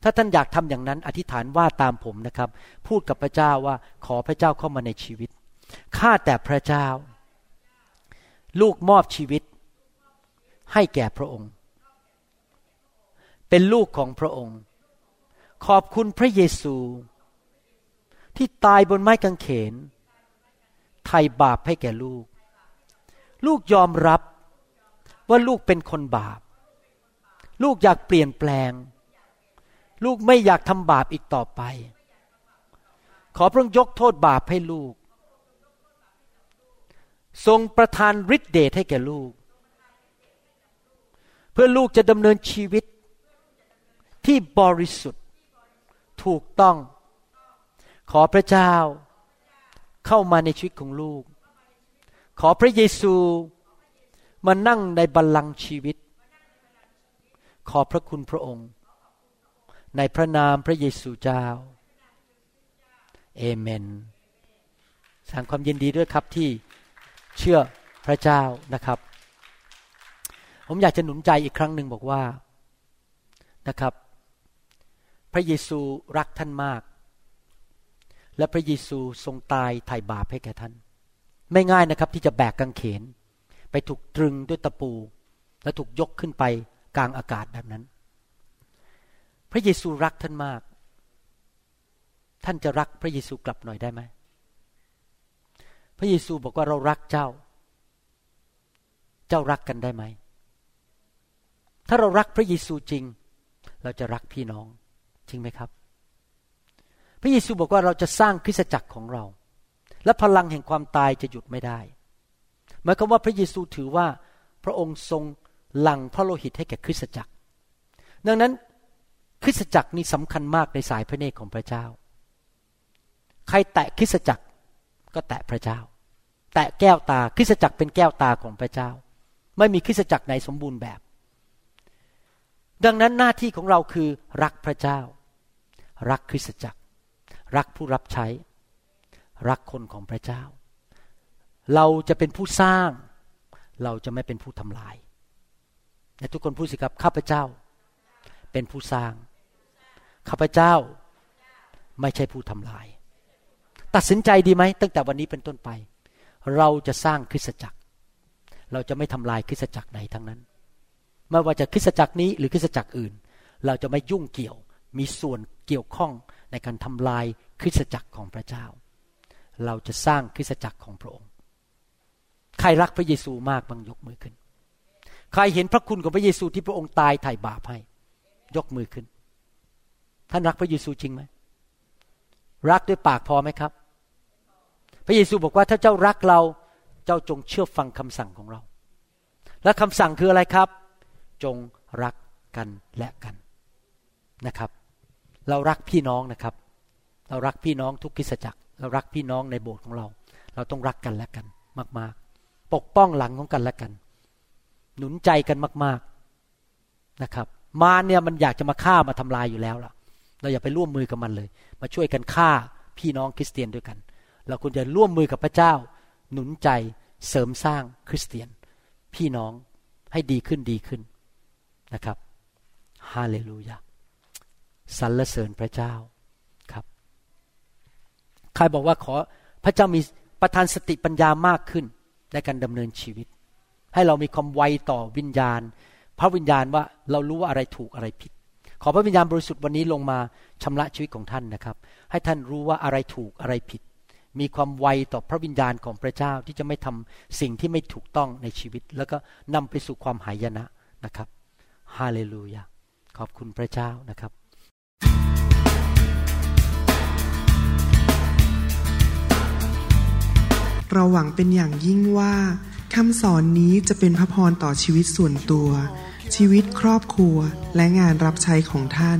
[SPEAKER 2] ถ้าท่านอยากทำอย่างนั้น อธิษฐานว่าตามผมนะครับ พูดกับพระเจ้าว่าขอพระเจ้าเข้ามาในชีวิตข้าแต่พระเจ้า ลูกมอบชีวิต ให้แก่พระองค์ เป็นลูกของพระองค์ ขอบคุณพระเยซู ที่ตายบนไม้กางเขนไถ่บาปให้แก่ลูก ลูกยอมรับว่าลูกเป็นคนบาป ลูกอยากเปลี่ยนแปลง ลูกไม่อยากทำบาปอีกต่อไป ขอพระองค์ยกโทษบาปให้ลูก ทรงประทานฤทธิเดชให้แก่ลูก เพื่อลูกจะดำเนินชีวิตที่บริสุทธิ์ถูกต้อง ขอพระเจ้าเข้ามาในชีวิตของลูก ขอพระเยซูมานั่งในบัลลังก์ชีวิต ขอพระคุณพระองค์ ในพระนามพระเยซูเจ้า เอเมนแสดงความยินดีด้วยครับที่ เชื่อพระเจ้านะครับ ผมอยากจะหนุนใจอีกครั้งหนึ่งบอกว่านะครับ พระเยซูรักท่านมาก และพระเยซูทรงตายไถ่บาปให้แก่ท่าน ไม่ง่ายนะครับที่จะแบกกางเขน ไปถูกตรึงด้วยตะปู และถูกยกขึ้นไปกลางอากาศแบบนั้น พระเยซูรักท่านมาก ท่านจะรักพระเยซูกลับหน่อยได้ไหม พระเยซูบอกว่าเรารักเจ้า เจ้ารักกันได้ไหม ถ้าเรารักพระเยซูจริง เราจะรักพี่น้องจริงไหมครับ พระเยซูบอกว่าเราจะสร้างคริสตจักรของเรา และพลังแห่งความตายจะหยุดไม่ได้หมายความว่าพระเยซูถือว่าพระองค์ทรงหลั่งพระโลหิตให้แก่คริสตจักร ดังนั้นคริสตจักรนี้สำคัญมากในสายพระเนตรของพระเจ้า ใครแตะคริสตจักร ก็แตะพระเจ้า แตะแก้วตาคริสตจักรเป็นแก้วตาของพระเจ้า ไม่มีคริสตจักรไหนสมบูรณ์แบบ ดังนั้นหน้าที่ของเราคือรักพระเจ้า รักคริสตจักร รักผู้รับใช้ รักคนของพระเจ้า เราจะเป็นผู้สร้าง เราจะไม่เป็นผู้ทำลายและทุกคนพูดสิครับข้าพเจ้า เป็นผู้สร้างข้าพเจ้าไม่ใช่ผู้ทำลาย ตัดสินใจดีไหมตั้งแต่วันนี้เป็นต้นไป เราจะสร้างคริสตจักร เราจะไม่ทำลายคริสตจักรไหนทั้งนั้น ไม่ว่าจะคริสตจักรนี้หรือคริสตจักรอื่น เราจะไม่ยุ่งเกี่ยวมีส่วนเกี่ยวข้องในการทำลายคริสตจักรของพระเจ้า เราจะสร้างคริสตจักรของพระองค์ ใครรักพระเยซูมากบ้างยกมือขึ้น ใครเห็นพระคุณของพระเยซูที่พระองค์ตายไถ่บาปให้ ยกมือขึ้น ท่านรักพระเยซูจริงไหมรักด้วยปากพอไหมครับ พระเยซูบอกว่าถ้าเจ้ารักเราเจ้าจงเชื่อฟังคำสั่งของเรา และคำสั่งคืออะไรครับ จงรักกันและกันนะครับ เรารักพี่น้องนะครับ เรารักพี่น้องทุกคิสจักร เรารักพี่น้องในโบสถ์ของเรา เราต้องรักกันและกันมาก ๆ ปกป้องหลังของกันและกัน หนุนใจกันมาก ๆนะครับ มาเนี่ยมันอยากจะมาฆ่ามาทำลายอยู่แล้วล่ะ เราอย่าไปร่วมมือกับมันเลย มาช่วยกันฆ่าพี่น้องคริสเตียนด้วยกัน เราควรจะร่วมมือกับพระเจ้า หนุนใจเสริมสร้างคริสเตียน พี่น้องให้ดีขึ้นดีขึ้นนะครับฮาเลลูยาสรรเสริญพระเจ้าครับใครบอกว่าขอพระเจ้ามีประทานสติปัญญามากขึ้นในการดำเนินชีวิต ให้เรามีความไวต่อวิญญาณ พระวิญญาณว่าเรารู้ว่าอะไรถูกอะไรผิด ขอพระวิญญาณบริสุทธิ์วันนี้ลงมาชำระชีวิตของท่านนะครับ ให้ท่านรู้ว่าอะไรถูกอะไรผิด มีความไวต่อพระวิญญาณของพระเจ้าที่จะไม่ทำสิ่งที่ไม่ถูกต้องในชีวิต แล้วก็นำไปสู่ความหายนะนะครับฮาเลลูยาขอบคุณพระเจ้านะครับ
[SPEAKER 3] เราหวังเป็นอย่างยิ่งว่าคำสอนนี้จะเป็นพระพรต่อชีวิตส่วนตัว ชีวิตครอบครัวและงานรับใช้ของท่าน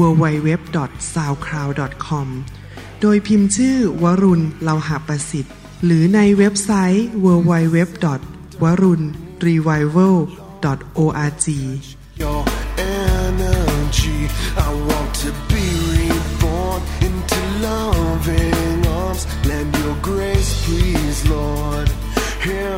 [SPEAKER 3] www.soundcloud.com โดยพิมพ์ชื่อวรุณเลาหาประสิทธิ์ หรือในเว็บไซต์ www.
[SPEAKER 4] วรุณ revival org Your energy, I want to be reborn into loving arms. Lend your grace, please, Lord. Hear